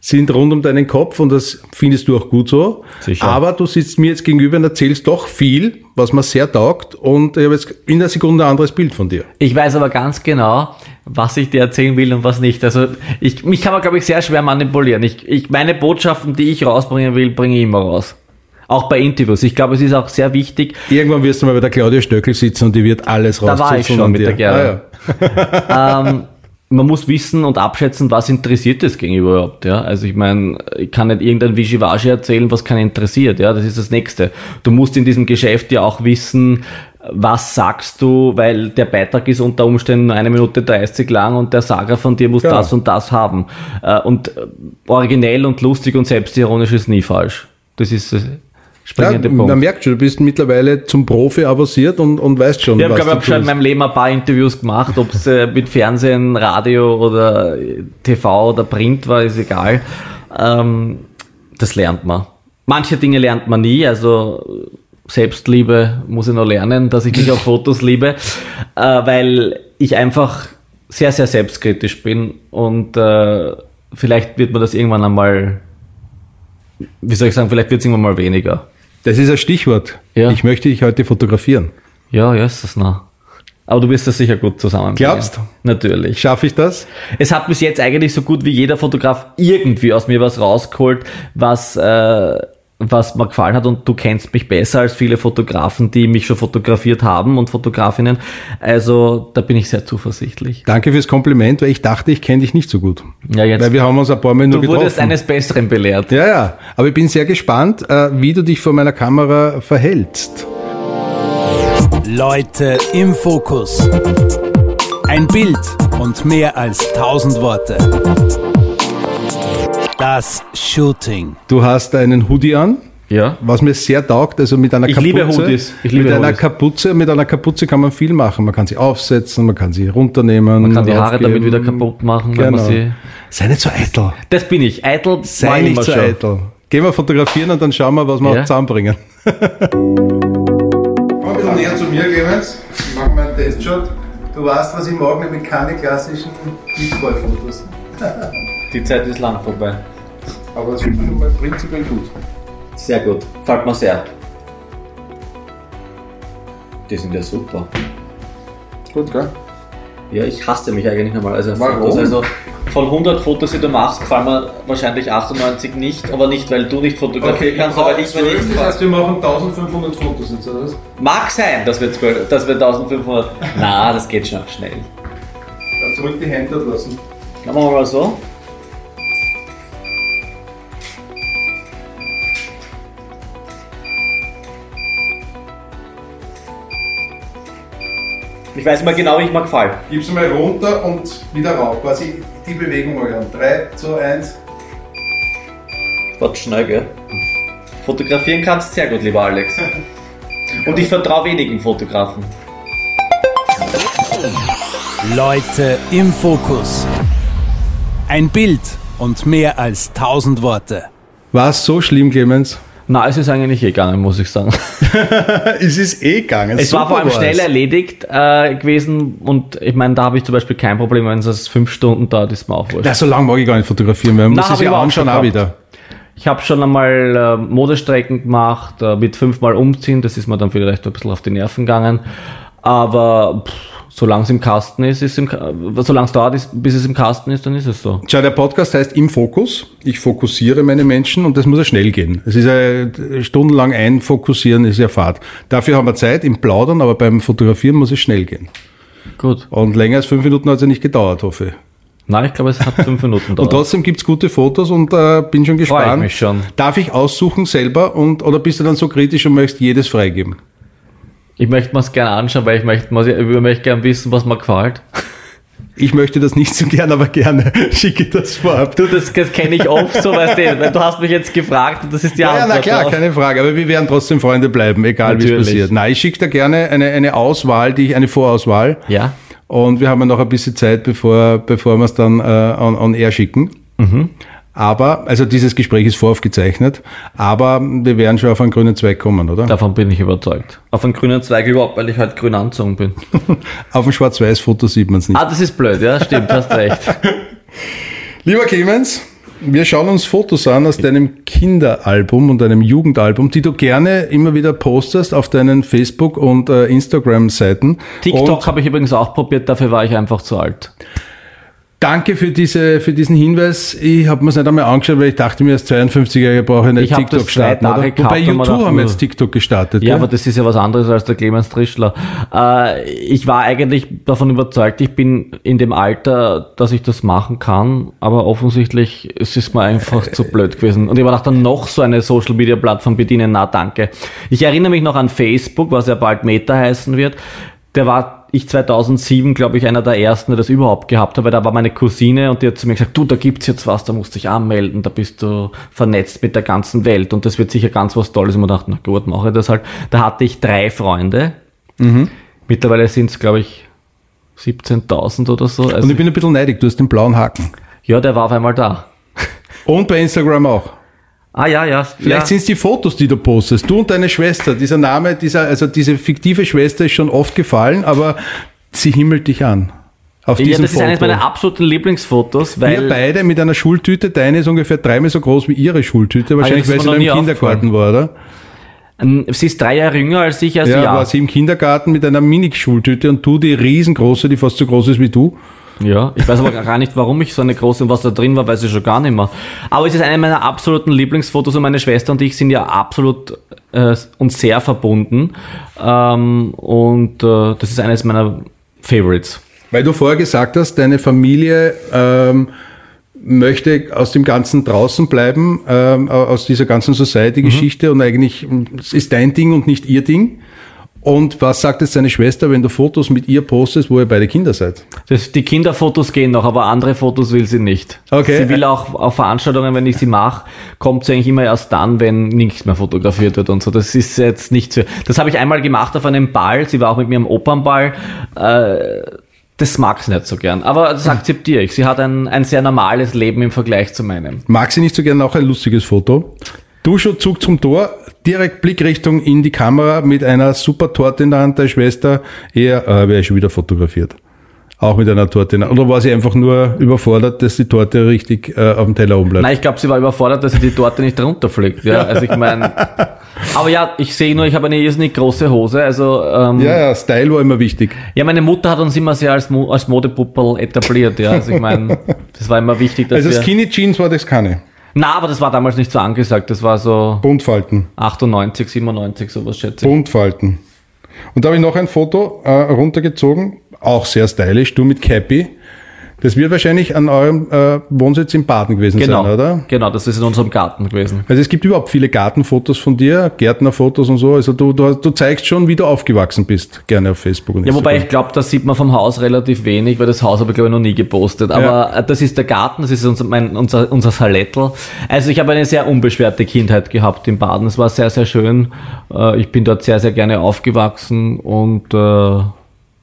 sind rund um deinen Kopf und das findest du auch gut so. Sicher. Aber du sitzt mir jetzt gegenüber und erzählst doch viel, was mir sehr taugt und ich habe jetzt in der Sekunde ein anderes Bild von dir. Ich weiß aber ganz genau, was ich dir erzählen will und was nicht. Also ich, mich kann man, glaube ich, sehr schwer manipulieren. Ich, ich, meine Botschaften, die ich rausbringen will, bringe ich immer raus. Auch bei Interviews. Ich glaube, es ist auch sehr wichtig. Irgendwann wirst du mal bei der Claudia Stöckel sitzen und die wird alles Da war ich schon mit dir. der Gerda. Ah, ja. [laughs] ähm, man muss wissen und abschätzen, was interessiert das gegenüber überhaupt. Ja? Also ich meine, ich kann nicht irgendein Wischiwaschi erzählen, was keinen interessiert. Ja, das ist das Nächste. Du musst in diesem Geschäft ja auch wissen, was sagst du, weil der Beitrag ist unter Umständen nur eine Minute 30 lang und der Sager von dir muss Genau. das und das haben. Äh, Und äh, originell und lustig und selbstironisch ist nie falsch. Das ist der Ja, springende Punkt. man merkt schon, du bist mittlerweile zum Profi avanciert und, und weißt schon, Ich habe, was glaube ich, du hab schon in meinem Leben ein paar Interviews gemacht, ob es äh, mit Fernsehen, Radio oder äh, TV oder Print war, ist egal. Ähm, das lernt man. Manche Dinge lernt man nie, also Selbstliebe muss ich noch lernen, dass ich mich auf [laughs] Fotos liebe, äh, weil ich einfach sehr, sehr selbstkritisch bin und äh, vielleicht wird man das irgendwann einmal, wie soll ich sagen, vielleicht wird es irgendwann mal weniger. Das ist ein Stichwort. Ja. Ich möchte dich heute fotografieren. Ja, ja, ist das noch. Aber du wirst das sicher gut zusammenbringen. Glaubst du? Natürlich. Schaffe ich das? Es hat bis jetzt eigentlich so gut wie jeder Fotograf irgendwie aus mir was rausgeholt, was, äh, was mir gefallen hat. Und du kennst mich besser als viele Fotografen, die mich schon fotografiert haben und Fotografinnen. Also da bin ich sehr zuversichtlich. Danke fürs Kompliment, weil ich dachte, ich kenne dich nicht so gut. Ja, jetzt. Weil wir haben uns ein paar Mal nur du wurdest getroffen. eines Besseren belehrt. Ja, ja. Aber ich bin sehr gespannt, äh, wie du dich vor meiner Kamera verhältst. Leute im Fokus. Ein Bild und mehr als tausend Worte. Das Shooting. Du hast einen Hoodie an, Ja. was mir sehr taugt, also mit einer Ich Kapuze. liebe Hoodies. Ich liebe mit einer Hoodies. Kapuze, mit einer Kapuze kann man viel machen. Man kann sie aufsetzen, man kann sie runternehmen. Man kann die Haare damit wieder kaputt machen, wenn Genau. man sie. Sei nicht so eitel. Das bin ich. Eitel Sei ich nicht so schon. eitel. Gehen wir fotografieren und dann schauen wir, was wir Ja. auch zusammenbringen. [laughs] Komm ein bisschen näher zu mir, Clemens. Machen wir einen Testshot. Du weißt, was ich mag, nämlich keine klassischen Beachball-Fotos. [laughs] Die Zeit ist lang vorbei. Aber es ist schon mal prinzipiell gut. Sehr gut. Gefällt mir sehr. Die sind ja super. Gut, gell? Ja, ich hasse mich eigentlich nochmal. Also, Warum? Fotos. also von 100 Fotos, die du machst, gefallen mir wahrscheinlich 98 nicht, aber nicht, weil du nicht fotografieren kannst, aber ich, wenn ich. das heißt, wir machen 1500 Fotos jetzt, oder was? Mag sein, dass wir, 12, dass wir 1500. [laughs] Na, das geht schon schnell. Dann zurück die Hände lassen. Machen wir mal so. Ich weiß mal genau, wie ich mir gefällt. Gib's mal runter und wieder rauf. Quasi die Bewegung mal an. 3, 2, 1. Warte schnell, gell? Fotografieren kannst sehr gut, lieber Alex. [laughs] Und ich vertraue wenigen Fotografen. Leute im Fokus. Ein Bild und mehr als tausend Worte. War es so schlimm, Clemens? Na, es ist eigentlich eh gegangen, muss ich sagen. [laughs] es ist eh gegangen. Es war vor allem schnell erledigt äh, gewesen und ich meine, da habe ich zum Beispiel kein Problem, wenn es fünf Stunden dauert, ist mir auch wurscht. Na, so lange mag ich gar nicht fotografieren, weil man Na, muss es ja auch anschauen schon auch gehabt. wieder. Ich habe schon einmal äh, Modestrecken gemacht, äh, mit fünfmal umziehen, das ist mir dann vielleicht ein bisschen auf die Nerven gegangen. Aber pff, solange es im Kasten ist, ist im, solange es dauert, ist, bis es im Kasten ist, dann ist es so. Schau, der Podcast heißt Im Fokus. Ich fokussiere meine Menschen und das muss ja schnell gehen. Es ist ja stundenlang einfokussieren, ist ja Fahrt. Dafür haben wir Zeit im Plaudern, aber beim Fotografieren muss es schnell gehen. Gut. Und länger als fünf Minuten hat es ja nicht gedauert, hoffe ich. Nein, ich glaube, es hat fünf Minuten [laughs] Und gedauert. trotzdem gibt's gute Fotos und äh, bin schon Freu ich gespannt. mich schon. Darf ich aussuchen selber und oder bist du dann so kritisch und möchtest jedes freigeben? Ich möchte mir es gerne anschauen, weil ich möchte, ich möchte gerne wissen, was mir gefällt. Ich möchte das nicht so gern, aber gerne schicke das vorab. Du, das, das kenne ich oft so, weißt du, weil du hast mich jetzt gefragt und das ist die Ja, ja, Antwort. na klar, drauf. keine Frage. Aber wir werden trotzdem Freunde bleiben, egal wie es passiert. Nein, ich schicke da gerne eine, eine Auswahl, die ich, eine Vorauswahl. Ja. Und wir haben ja noch ein bisschen Zeit, bevor, bevor wir es dann äh, on, on air schicken. Mhm. Aber, also dieses Gespräch ist voraufgezeichnet, aber wir werden schon auf einen grünen Zweig kommen, oder? Davon bin ich überzeugt. Auf einen grünen Zweig überhaupt, weil ich halt grün angezogen bin. [laughs] Auf dem Schwarz-Weiß-Foto sieht man es nicht. Ah, das ist blöd, ja, stimmt, hast recht. [laughs] Lieber Clemens, wir schauen uns Fotos an aus deinem Kinderalbum und deinem Jugendalbum, die du gerne immer wieder postest auf deinen Facebook- und äh, Instagram-Seiten. TikTok habe ich übrigens auch probiert, dafür war ich einfach zu alt. Danke für, diese, für diesen Hinweis. Ich habe mir es nicht einmal angeschaut, weil ich dachte mir, als 52-Jähriger brauche ich nicht Ich TikTok starten. Oder? gehabt Wobei YouTube dachte, haben uh. jetzt TikTok gestartet. Ja, gell? aber das ist ja was anderes als der Clemens Trischler. Äh, ich war eigentlich davon überzeugt, ich bin in dem Alter, dass ich das machen kann, aber offensichtlich es ist mir einfach zu blöd gewesen. Und ich war dachte dann noch so eine Social Media Plattform bedienen, na danke. Ich erinnere mich noch an Facebook, was ja bald Meta heißen wird. Der war ich 2007, glaube ich, einer der ersten, der das überhaupt gehabt hat, weil da war meine Cousine und die hat zu mir gesagt, du, da gibt's jetzt was, da musst du dich anmelden, da bist du vernetzt mit der ganzen Welt und das wird sicher ganz was Tolles. Und man dachte, na gut, mache ich das halt. Da hatte ich drei Freunde. Mittlerweile sind es, glaube ich, 17.000 oder so. und Also, ich bin ein bisschen neidig, du hast den blauen Haken. ja, der war auf einmal da. Und bei Instagram auch. Ah ja, ja. Vielleicht ja. sind es die Fotos, die du postest. Du und deine Schwester. Dieser Name, dieser, also diese fiktive Schwester ist schon oft gefallen, aber sie himmelt dich an. Auf Ja, das ist Foto. eines meiner absoluten Lieblingsfotos, Wir weil beide mit einer Schultüte. Deine ist ungefähr dreimal so groß wie ihre Schultüte. Wahrscheinlich, das weil ist sie noch im Kindergarten war, oder? ähm, sie ist drei Jahre jünger als ich, also Ja, ja. war sie im Kindergarten mit einer Mini-Schultüte und du die riesengroße, die fast so groß ist wie du. Ja, ich weiß aber [laughs] gar nicht, warum ich so eine große und was da drin war, weiß ich schon gar nicht mehr. Aber es ist eine meiner absoluten Lieblingsfotos und meine Schwester und ich sind ja absolut äh, und sehr verbunden. Ähm, und äh, das ist eines meiner Favorites. Weil du vorher gesagt hast, deine Familie ähm, möchte aus dem Ganzen draußen bleiben, ähm, aus dieser ganzen Society-Geschichte und eigentlich, es ist dein Ding und nicht ihr Ding. Und was sagt jetzt deine Schwester, wenn du Fotos mit ihr postest, wo ihr beide Kinder seid? Das, die Kinderfotos gehen noch, aber andere Fotos will sie nicht. Okay. Sie will auch auf Veranstaltungen, wenn ich sie mache, kommt sie eigentlich immer erst dann, wenn nichts mehr fotografiert wird und so. Das ist jetzt nicht so. Das habe ich einmal gemacht auf einem Ball. Sie war auch mit mir am Opernball. Äh, das mag sie nicht so gern. Aber das akzeptiere ich. Sie hat ein, ein sehr normales Leben im Vergleich zu meinem. Mag sie nicht so gerne auch ein lustiges Foto? Duschzug zum Tor, direkt Blickrichtung in die Kamera mit einer super Torte in der Hand der Schwester. Er äh, wäre schon wieder fotografiert. Auch mit einer Torte. in der- Oder war sie einfach nur überfordert, dass die Torte richtig äh, auf dem Teller oben bleibt? Nein, ich glaube, sie war überfordert, dass sie die Torte nicht runterfliegt. Ja, also ich meine. [laughs] Aber ja, ich sehe nur, ich habe eine irrsinnig große Hose. Also ähm, Ja, ja, Style war immer wichtig. Ja, meine Mutter hat uns immer sehr als, Mo als Modepuppel etabliert, ja. Also ich meine, das war immer wichtig, dass Also. Skinny Jeans war das keine. Na, aber das war damals nicht so angesagt. Das war so Buntfalten. 98, 97, sowas schätze ich. Buntfalten. Und da habe ich noch ein Foto äh, runtergezogen, auch sehr stylisch, du mit Cappy. Das wird wahrscheinlich an eurem äh, Wohnsitz in Baden gewesen Genau, sein, oder? genau, das ist in unserem Garten gewesen. Also es gibt überhaupt viele Gartenfotos von dir, Gärtnerfotos und so. Also du, du, du zeigst schon, wie du aufgewachsen bist, gerne auf Facebook und Ja, wobei ich glaube, das sieht man vom Haus relativ wenig, weil das Haus habe ich glaube ich noch nie gepostet. Aber äh, das ist der Garten, das ist unser, mein, unser, unser Salettel. Also ich habe eine sehr unbeschwerte Kindheit gehabt in Baden. Es war sehr, sehr schön. Äh, Ich bin dort sehr, sehr gerne aufgewachsen und äh,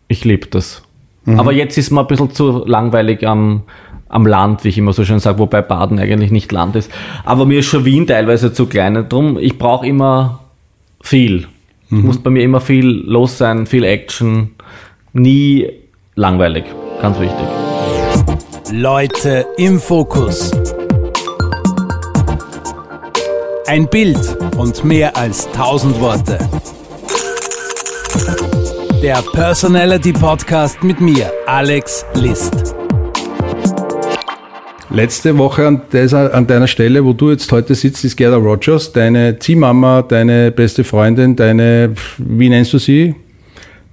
ich liebe das. Aber jetzt ist mir ein bisschen zu langweilig am, am Land, wie ich immer so schön sage, wobei Baden eigentlich nicht Land ist. Aber mir ist schon Wien teilweise zu klein. Drum, ich brauche immer viel. Muss bei mir immer viel los sein, viel Action. Nie langweilig. Ganz wichtig. Leute im Fokus. Ein Bild und mehr als 1000 Worte. Der Personality Podcast mit mir, Alex List. Letzte Woche an, dieser, an deiner Stelle, wo du jetzt heute sitzt, ist Gerda Rogers, deine Ziehmama, deine beste Freundin, deine, wie nennst du sie?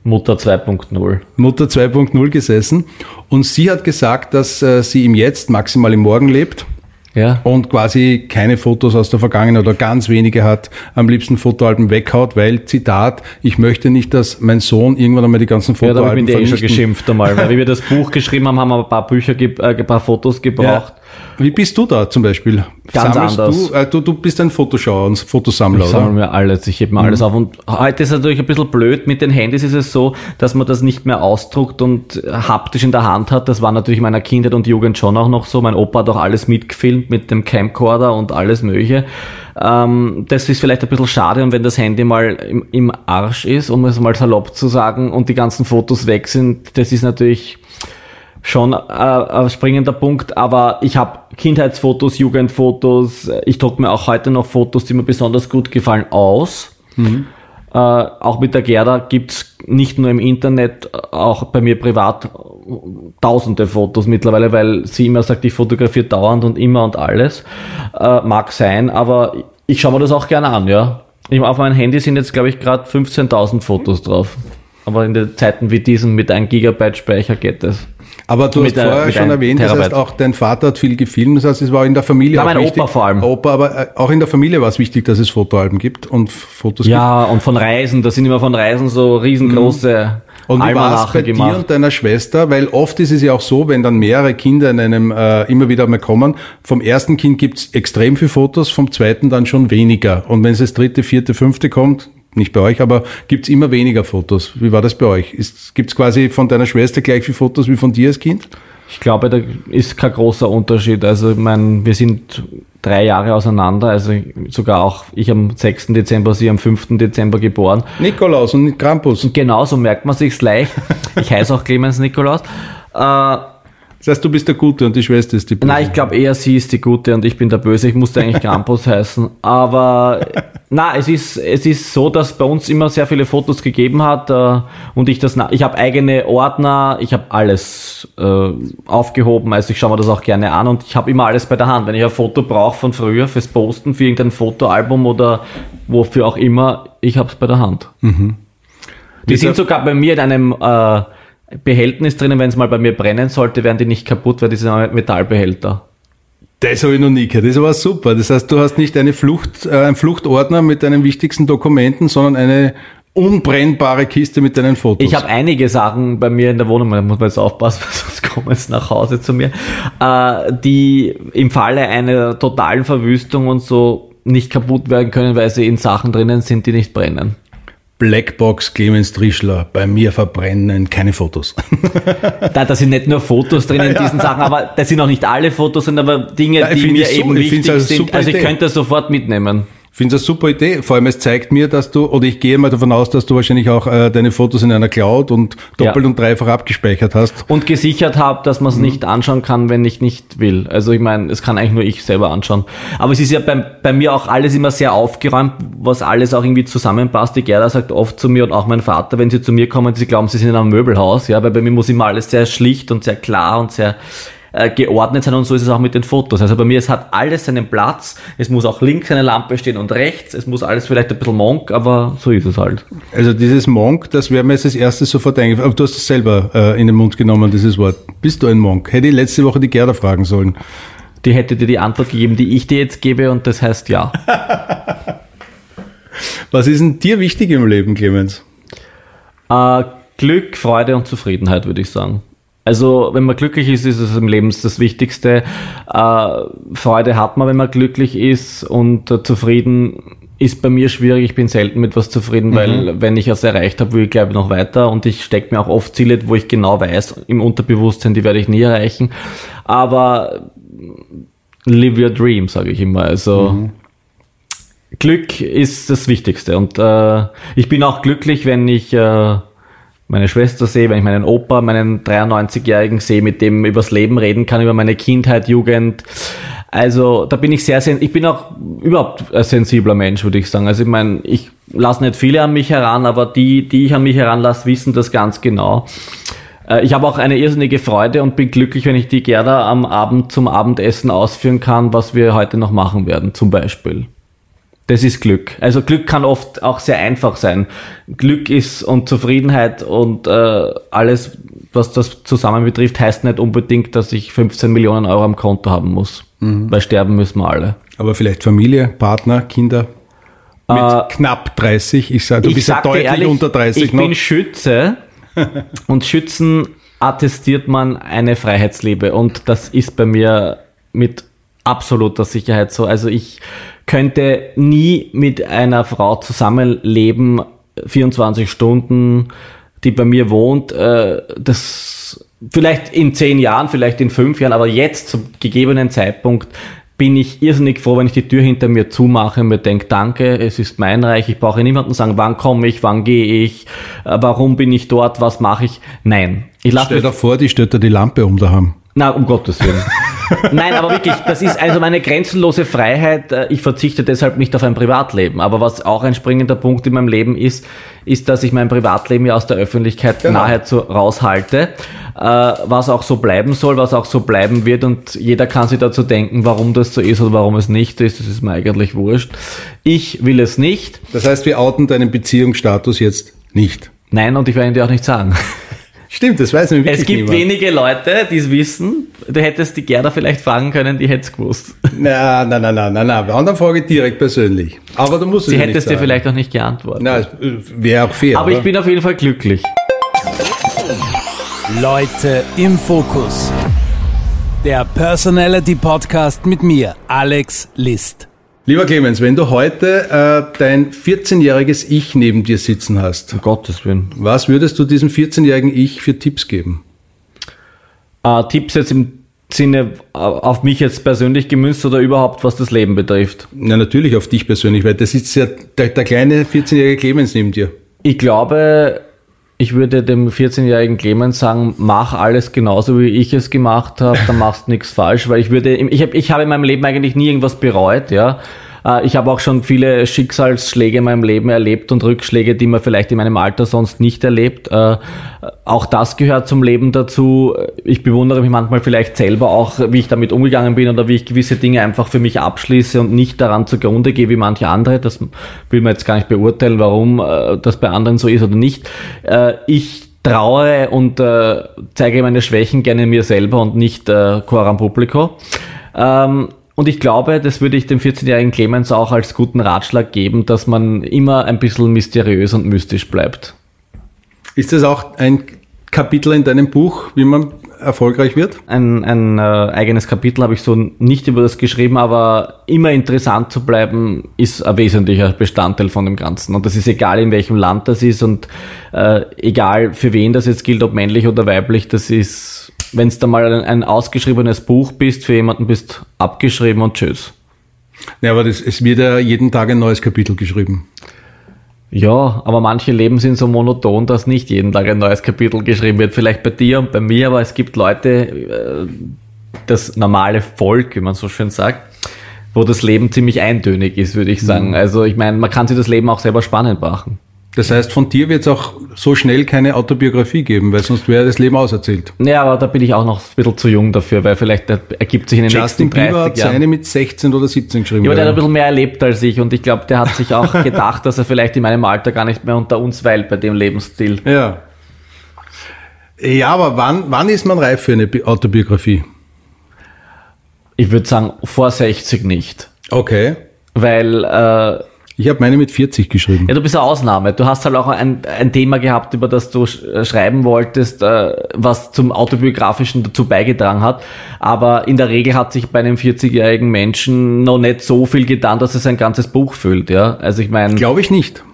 Mutter 2.0. Mutter 2.0 gesessen. Und sie hat gesagt, dass äh, sie im Jetzt, maximal im Morgen lebt Ja. und quasi keine Fotos aus der Vergangenheit oder ganz wenige hat, am liebsten Fotoalben weghaut, weil, Zitat, ich möchte nicht, dass mein Sohn irgendwann einmal die ganzen Ja, da habe Fotoalben ich mit eh schon geschimpft einmal. Weil wir das [laughs] Buch geschrieben haben, haben wir ein paar Bücher, äh, ein paar Fotos gebraucht. Wie bist du da zum Beispiel? Ganz Sammelst anders. Du, äh, du, du bist ein Fotoschauer und Fotosammler, Ich oder? sammle mir alles, ich heb mir alles auf. Und heute ist es natürlich ein bisschen blöd. Mit den Handys ist es so, dass man das nicht mehr ausdruckt und haptisch in der Hand hat. Das war natürlich in meiner Kindheit und Jugend schon auch noch so. Mein Opa hat auch alles mitgefilmt mit dem Camcorder und alles Mögliche. Ähm, das ist vielleicht ein bisschen schade und wenn das Handy mal im, im Arsch ist, um es mal salopp zu sagen, und die ganzen Fotos weg sind, das ist natürlich schon äh, ein springender Punkt, aber ich habe Kindheitsfotos, Jugendfotos, ich drucke mir auch heute noch Fotos, die mir besonders gut gefallen, aus. Äh, auch mit der Gerda gibt's nicht nur im Internet, auch bei mir privat tausende Fotos mittlerweile, weil sie immer sagt, ich fotografiere dauernd und immer und alles. Äh, mag sein, aber ich schaue mir das auch gerne an, ja. Ich, auf meinem Handy sind jetzt, glaube ich, gerade 15.000 Fotos drauf. Aber in den Zeiten wie diesen mit 1 Gigabyte Speicher geht das. Aber du hast der- vorher mit schon erwähnt, das heißt Terabyte. auch dein Vater hat viel gefilmt, das heißt, es war in der Familie Ja, auch mein wichtig. Opa vor allem. Opa, aber äh, auch in der Familie war es wichtig, dass es Fotoalben gibt und Fotos Ja, und von Reisen, da sind immer von Reisen so riesengroße gibt. Und wie war es bei dir gemacht. und deiner Schwester? Weil oft ist es ja auch so, wenn dann mehrere Kinder in einem äh, immer wieder mal kommen, vom ersten Kind gibt's extrem viel Fotos, vom zweiten dann schon weniger. Und wenn es das dritte, vierte, fünfte kommt, nicht bei euch, aber gibt's immer weniger Fotos. Wie war das bei euch? Ist, gibt's quasi von deiner Schwester gleich viel Fotos wie von dir als Kind? Ich glaube, da ist kein großer Unterschied. Also, ich meine, wir sind drei Jahre auseinander, also sogar auch ich am 6. Dezember, sie am 5. Dezember geboren. Nikolaus und Krampus. Und genauso merkt man sich's leicht. Ich heiße auch Clemens Nikolaus. Äh, Das heißt, du bist der Gute und die Schwester ist die Böse. Nein, ich glaube eher sie ist die Gute und ich bin der Böse. Ich musste eigentlich Krampus [laughs] heißen. Aber na, es ist, es ist so, dass bei uns immer sehr viele Fotos gegeben hat äh, und ich das, ich habe eigene Ordner, ich habe alles äh, aufgehoben, also ich schaue mir das auch gerne an und ich habe immer alles bei der Hand. Wenn ich ein Foto brauche von früher fürs Posten, für irgendein Fotoalbum oder wofür auch immer, ich habe es bei der Hand. Die sind sogar bei mir in einem äh, Behältnis drinnen, wenn es mal bei mir brennen sollte, werden die nicht kaputt, weil die sind ein Metallbehälter. Das habe ich noch nie gehört. Das war super. Das heißt, du hast nicht eine Flucht, äh, einen Fluchtordner mit deinen wichtigsten Dokumenten, sondern eine unbrennbare Kiste mit deinen Fotos. Ich habe einige Sachen bei mir in der Wohnung, da muss man jetzt aufpassen, [laughs] sonst kommen sie nach Hause zu mir, äh, die im Falle einer totalen Verwüstung und so nicht kaputt werden können, weil sie in Sachen drinnen sind, die nicht brennen. Blackbox Clemens Trischler, bei mir verbrennen keine Fotos. [laughs] da, da sind nicht nur Fotos drin in diesen Sachen, aber das sind auch nicht alle Fotos, sind aber Dinge, Ja, die mir so- eben wichtig sind. Also ich Idee. könnte das sofort mitnehmen. Finde es eine super Idee. Vor allem, es zeigt mir, dass du, oder ich gehe mal davon aus, dass du wahrscheinlich auch äh, deine Fotos in einer Cloud und doppelt Ja. und dreifach abgespeichert hast. Und gesichert habe, dass Mhm. man es nicht anschauen kann, wenn ich nicht will. Also ich meine, es kann eigentlich nur ich selber anschauen. Aber es ist ja bei, bei mir auch alles immer sehr aufgeräumt, was alles auch irgendwie zusammenpasst. Die Gerda sagt oft zu mir und auch mein Vater, wenn sie zu mir kommen, sie glauben, sie sind in einem Möbelhaus, ja, weil bei mir muss immer alles sehr schlicht und sehr klar und sehr äh, geordnet sein und so ist es auch mit den Fotos. Also bei mir, es hat alles seinen Platz. Es muss auch links eine Lampe stehen und rechts. Es muss alles vielleicht ein bisschen monk, aber so ist es halt. Also dieses Monk, das wäre mir jetzt als erstes sofort eingefallen. Aber du hast es selber äh, in den Mund genommen, dieses Wort. Bist du ein Monk? Hätte ich letzte Woche die Gerda fragen sollen. Die hätte dir die Antwort gegeben, die ich dir jetzt gebe und das heißt ja. [laughs] Was ist denn dir wichtig im Leben, Clemens? Äh, Glück, Freude und Zufriedenheit, würde ich sagen. Also, wenn man glücklich ist, ist es im Leben das Wichtigste. Äh, Freude hat man, wenn man glücklich ist und äh, zufrieden ist bei mir schwierig. Ich bin selten mit was zufrieden, weil wenn ich was erreicht habe, will ich glaube ich noch weiter und ich stecke mir auch oft Ziele, wo ich genau weiß, im Unterbewusstsein, die werde ich nie erreichen. Aber live your dream, sage ich immer. Also Glück ist das Wichtigste. Und äh, ich bin auch glücklich, wenn ich äh, meine Schwester sehe, wenn ich meinen Opa, meinen 93-Jährigen sehe, mit dem übers Leben reden kann, über meine Kindheit, Jugend. Also da bin ich sehr, ich bin auch überhaupt ein sensibler Mensch, würde ich sagen. Also ich meine, ich lasse nicht viele an mich heran, aber die, die ich an mich heranlasse, wissen das ganz genau. Äh, Ich habe auch eine irrsinnige Freude und bin glücklich, wenn ich die Gerda am Abend zum Abendessen ausführen kann, was wir heute noch machen werden, zum Beispiel. Das ist Glück. Also Glück kann oft auch sehr einfach sein. Glück ist und Zufriedenheit und äh, alles, was das zusammen betrifft, heißt nicht unbedingt, dass ich 15 Millionen Euro am Konto haben muss. Weil sterben müssen wir alle. Aber vielleicht Familie, Partner, Kinder? Mit Äh, knapp 30. Ich sage, du ich bist ja deutlich ehrlich, unter 30 Ich noch. bin Schütze [laughs] und Schützen attestiert man eine Freiheitsliebe und das ist bei mir mit absoluter Sicherheit so. Also ich könnte nie mit einer Frau zusammenleben, 24 Stunden, die bei mir wohnt. Äh, das vielleicht in zehn Jahren, vielleicht in fünf Jahren, aber jetzt zum gegebenen Zeitpunkt bin ich irrsinnig froh, wenn ich die Tür hinter mir zumache und mir denke, danke, es ist mein Reich, ich brauche niemanden sagen, wann komme ich, wann gehe ich, äh, warum bin ich dort, was mache ich. Nein. Ich lasse Stell mir dir vor, die stellt da die Lampe um daheim. na, um Gottes Willen. [laughs] Nein, aber wirklich, das ist also meine grenzenlose Freiheit. Äh, Ich verzichte deshalb nicht auf ein Privatleben. Aber was auch ein springender Punkt in meinem Leben ist, ist, dass ich mein Privatleben ja aus der Öffentlichkeit Genau. nahezu raushalte. Äh, Was auch so bleiben soll, was auch so bleiben wird. Und jeder kann sich dazu denken, warum das so ist oder warum es nicht ist. Das ist mir eigentlich wurscht. Ich will es nicht. Das heißt, wir outen deinen Beziehungsstatus jetzt nicht. Nein, und ich werde ihn dir auch nicht sagen. Stimmt, das weiß nämlich wirklich Es gibt niemand. wenige Leute, die es wissen. Du hättest die Gerda vielleicht fragen können, die hätte es gewusst. [laughs] Na, na, na, na, na, na. Bei anderen Frage direkt persönlich. Aber du musst es Sie ja hätte nicht dir sagen. vielleicht auch nicht geantwortet. Na, es, äh, wäre auch fair. Aber oder? ich bin auf jeden Fall glücklich. Leute im Fokus. Der Personality Podcast mit mir, Alex List. Lieber Clemens, wenn du heute äh, dein 14-jähriges Ich neben dir sitzen hast, Um Gottes Willen. was würdest du diesem 14-jährigen Ich für Tipps geben? Äh, Tipps jetzt im Sinne äh, auf mich jetzt persönlich gemünzt oder überhaupt, was das Leben betrifft? Na, natürlich auf dich persönlich, weil da sitzt ja der, der kleine 14-jährige Clemens neben dir. Ich glaube, ich würde dem 14-jährigen Clemens sagen, mach alles genauso, wie ich es gemacht habe, dann machst du nichts falsch, weil ich würde, ich habe ich habe in meinem Leben eigentlich nie irgendwas bereut, ja. Äh, Ich habe auch schon viele Schicksalsschläge in meinem Leben erlebt und Rückschläge, die man vielleicht in meinem Alter sonst nicht erlebt. Äh, Auch das gehört zum Leben dazu. Ich bewundere mich manchmal vielleicht selber auch, wie ich damit umgegangen bin oder wie ich gewisse Dinge einfach für mich abschließe und nicht daran zugrunde gehe wie manche andere. Das will man jetzt gar nicht beurteilen, warum äh, das bei anderen so ist oder nicht. Ich traue und zeige meine Schwächen gerne mir selber und nicht Coram Publico. Ähm, Und ich glaube, das würde ich dem 14-jährigen Clemens auch als guten Ratschlag geben, dass man immer ein bisschen mysteriös und mystisch bleibt. Ist das auch ein Kapitel in deinem Buch, wie man erfolgreich wird? Ein, ein äh, eigenes Kapitel habe ich so nicht über das geschrieben, aber immer interessant zu bleiben ist ein wesentlicher Bestandteil von dem Ganzen. Und das ist egal, in welchem Land das ist und äh, egal für wen das jetzt gilt, ob männlich oder weiblich, das ist, wenn es da mal ein, ein ausgeschriebenes Buch bist, für jemanden bist abgeschrieben und tschüss. Ja, aber das, es wird ja jeden Tag ein neues Kapitel geschrieben. Ja, aber manche Leben sind so monoton, dass nicht jeden Tag ein neues Kapitel geschrieben wird. Vielleicht bei dir und bei mir, aber es gibt Leute, äh, das normale Volk, wie man so schön sagt, wo das Leben ziemlich eintönig ist, würde ich sagen. Also ich meine, man kann sich das Leben auch selber spannend machen. Das heißt, von dir wird es auch so schnell keine Autobiografie geben, weil sonst wäre das Leben auserzählt. Ja, aber da bin ich auch noch ein bisschen zu jung dafür, weil vielleicht ergibt sich in den Justin nächsten 30 Bieber hat Jahren... seine mit 16 oder 17 geschrieben. Ja, aber der hat ein bisschen mehr erlebt als ich und ich glaube, der hat sich auch [laughs] gedacht, dass er vielleicht in meinem Alter gar nicht mehr unter uns weilt bei dem Lebensstil. ja. Ja, aber wann, wann ist man reif für eine Bi- Autobiografie? Ich würde sagen, vor 60 nicht. Okay. Weil äh, Ich habe meine mit 40 geschrieben. Ja, du bist eine Ausnahme. Du hast halt auch ein, ein Thema gehabt, über das du äh, schreiben wolltest, äh, was zum Autobiografischen dazu beigetragen hat. Aber in der Regel hat sich bei einem 40-jährigen Menschen noch nicht so viel getan, dass es ein ganzes Buch füllt. Ja, also ich meine, Glaube ich nicht.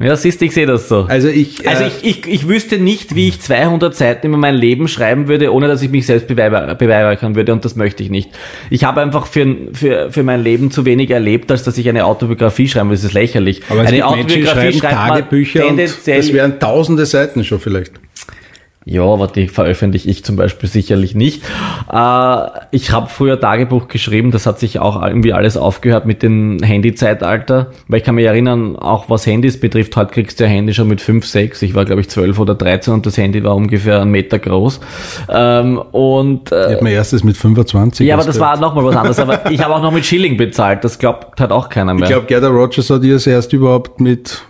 Ja, siehst du, ich sehe das so. Also ich, Also äh, ich, ich, ich wüsste nicht, wie ich 200 Seiten über mein Leben schreiben würde, ohne dass ich mich selbst beweihräuchern würde und das möchte ich nicht. Ich habe einfach für, für, für mein Leben zu wenig erlebt, als dass ich eine Autobiografie schreiben würde. Das ist lächerlich. aber es eine gibt Menschen, die schreiben Tagebücher und das wären tausende Seiten schon vielleicht. Ja, aber die veröffentliche ich zum Beispiel sicherlich nicht. Äh, ich habe früher Tagebuch geschrieben, das hat sich auch irgendwie alles aufgehört mit dem Handy-Zeitalter, weil ich kann mich erinnern, auch was Handys betrifft, heute kriegst du ein Handy schon mit 5, 6, ich war glaube ich 12 oder 13 und das Handy war ungefähr einen Meter groß. Ähm, und äh, Ich habe mein erstes mit 25. ja, aber das gehört. war nochmal was anderes. Aber ich habe auch noch mit Schilling bezahlt, das glaubt hat auch keiner mehr. Ich glaube, Gerda Rogers hat ihr erst überhaupt mit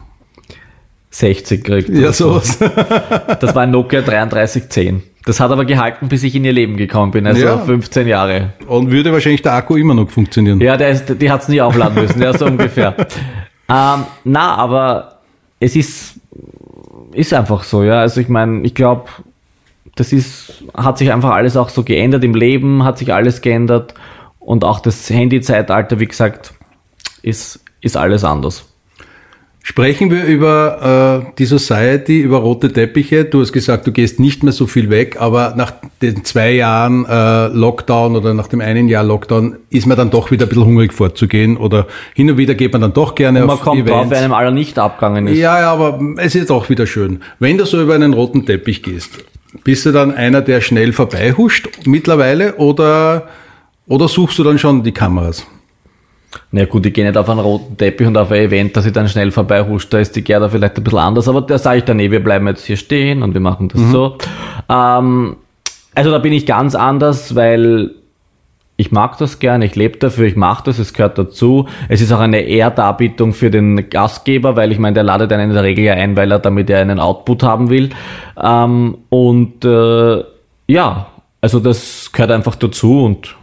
60 kriegt. ja, sowas. [laughs] Das war ein Nokia 3310. Das hat aber gehalten, bis ich in ihr Leben gekommen bin, also Ja. 15 Jahre. Und würde wahrscheinlich der Akku immer noch funktionieren. Ja, der ist, die hat's nie aufladen müssen, ja, so ungefähr. [laughs] Ähm, na, aber es ist, ist einfach so, ja. Also ich meine, ich glaube, das ist, hat sich einfach alles auch so geändert im Leben, hat sich alles geändert und auch das Handy-Zeitalter, wie gesagt, ist, ist alles anders. Sprechen wir über äh, die Society, über rote Teppiche. Du hast gesagt, du gehst nicht mehr so viel weg, aber nach den zwei Jahren äh, Lockdown oder nach dem einen Jahr Lockdown ist man dann doch wieder ein bisschen hungrig fortzugehen oder hin und wieder geht man dann doch gerne Man auf kommt drauf, Events. wer einem aller nicht abgegangen ist. Ja, ja, aber es ist auch wieder schön. Wenn du so über einen roten Teppich gehst, bist du dann einer, der schnell vorbeihuscht mittlerweile oder, oder suchst du dann schon die Kameras? Na gut, ich gehe nicht auf einen roten Teppich und auf ein Event, dass ich dann schnell vorbei huscht. Da ist die Gerda vielleicht ein bisschen anders, aber da sage ich dann, nee, wir bleiben jetzt hier stehen und wir machen das so. Ähm, also da bin ich ganz anders, weil ich mag das gerne, ich lebe dafür, ich mache das, es gehört dazu. Es ist auch eine Ehrdarbietung für den Gastgeber, weil ich meine, der ladet einen in der Regel ja ein, weil er damit er einen Output haben will. Ähm, und äh, ja, also das gehört einfach dazu und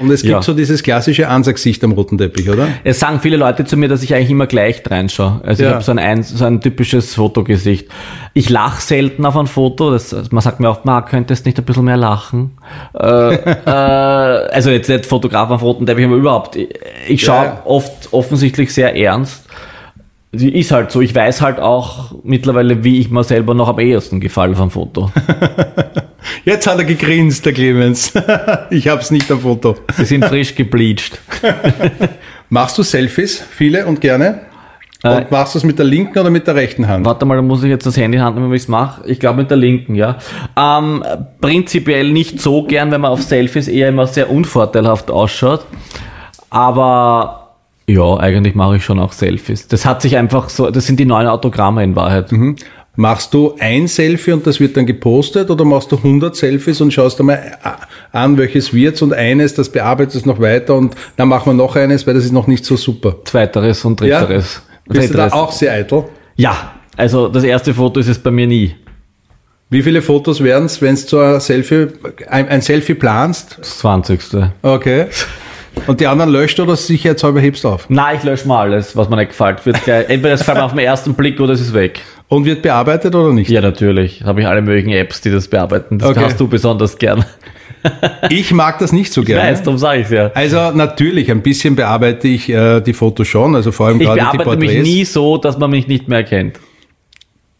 Und es gibt Ja. so dieses klassische Ansagsicht am roten Teppich, oder? Es sagen viele Leute zu mir, dass ich eigentlich immer gleich reinschaue. Also ich Ja. habe so ein, so ein typisches Fotogesicht. Ich lache selten auf ein Foto. Das, man sagt mir oft, man könntest nicht ein bisschen mehr lachen. Äh, äh, [laughs] also jetzt nicht Fotograf auf roten Teppich, aber überhaupt. Ich, ich schaue Ja. oft offensichtlich sehr ernst. Die ist halt so. Ich weiß halt auch mittlerweile, wie ich mir selber noch am ehesten gefalle vom Foto. [laughs] Jetzt hat er gegrinst, der Clemens. [laughs] ich hab's nicht am Foto. Sie sind frisch gebleached. [laughs] Machst du Selfies, viele und gerne? Äh, Und machst du es mit der linken oder mit der rechten Hand? Warte mal, da muss ich jetzt das Handy in die Hand nehmen, wie ich es mache. Ich glaube mit der linken, ja. Ähm, prinzipiell nicht so gern, wenn man auf Selfies eher immer sehr unvorteilhaft ausschaut. Aber ja, eigentlich mache ich schon auch Selfies. Das hat sich einfach so, das sind die neuen Autogramme in Wahrheit. Machst du ein Selfie und das wird dann gepostet oder machst du 100 Selfies und schaust einmal an, welches wird's und eines, das bearbeitest noch weiter und dann machen wir noch eines, weil das ist noch nicht so super. Zweiteres und Ja? dritteres. Bist du da Dritteres. auch sehr eitel? Ja, also das erste Foto ist es bei mir nie. Wie viele Fotos wären's, wenn du ein Selfie, ein, ein Selfie planst? Das 20. Okay. Und die anderen löscht oder sicherheitshalber hebst auf? Nein, ich lösche mal alles, was mir nicht gefällt. Wird gleich, [laughs] entweder es fällt mir auf den ersten Blick oder es ist weg. Und wird bearbeitet oder nicht? Ja, natürlich. Habe ich alle möglichen Apps, die das bearbeiten. Das Okay. hast du besonders gern. [laughs] Ich mag das nicht so gerne. Weißt, darum sage ich ja. Also natürlich, ein bisschen bearbeite ich äh, die Fotos schon, also vor allem Ich gerade die bearbeite mich Porträts. nie so, dass man mich nicht mehr erkennt.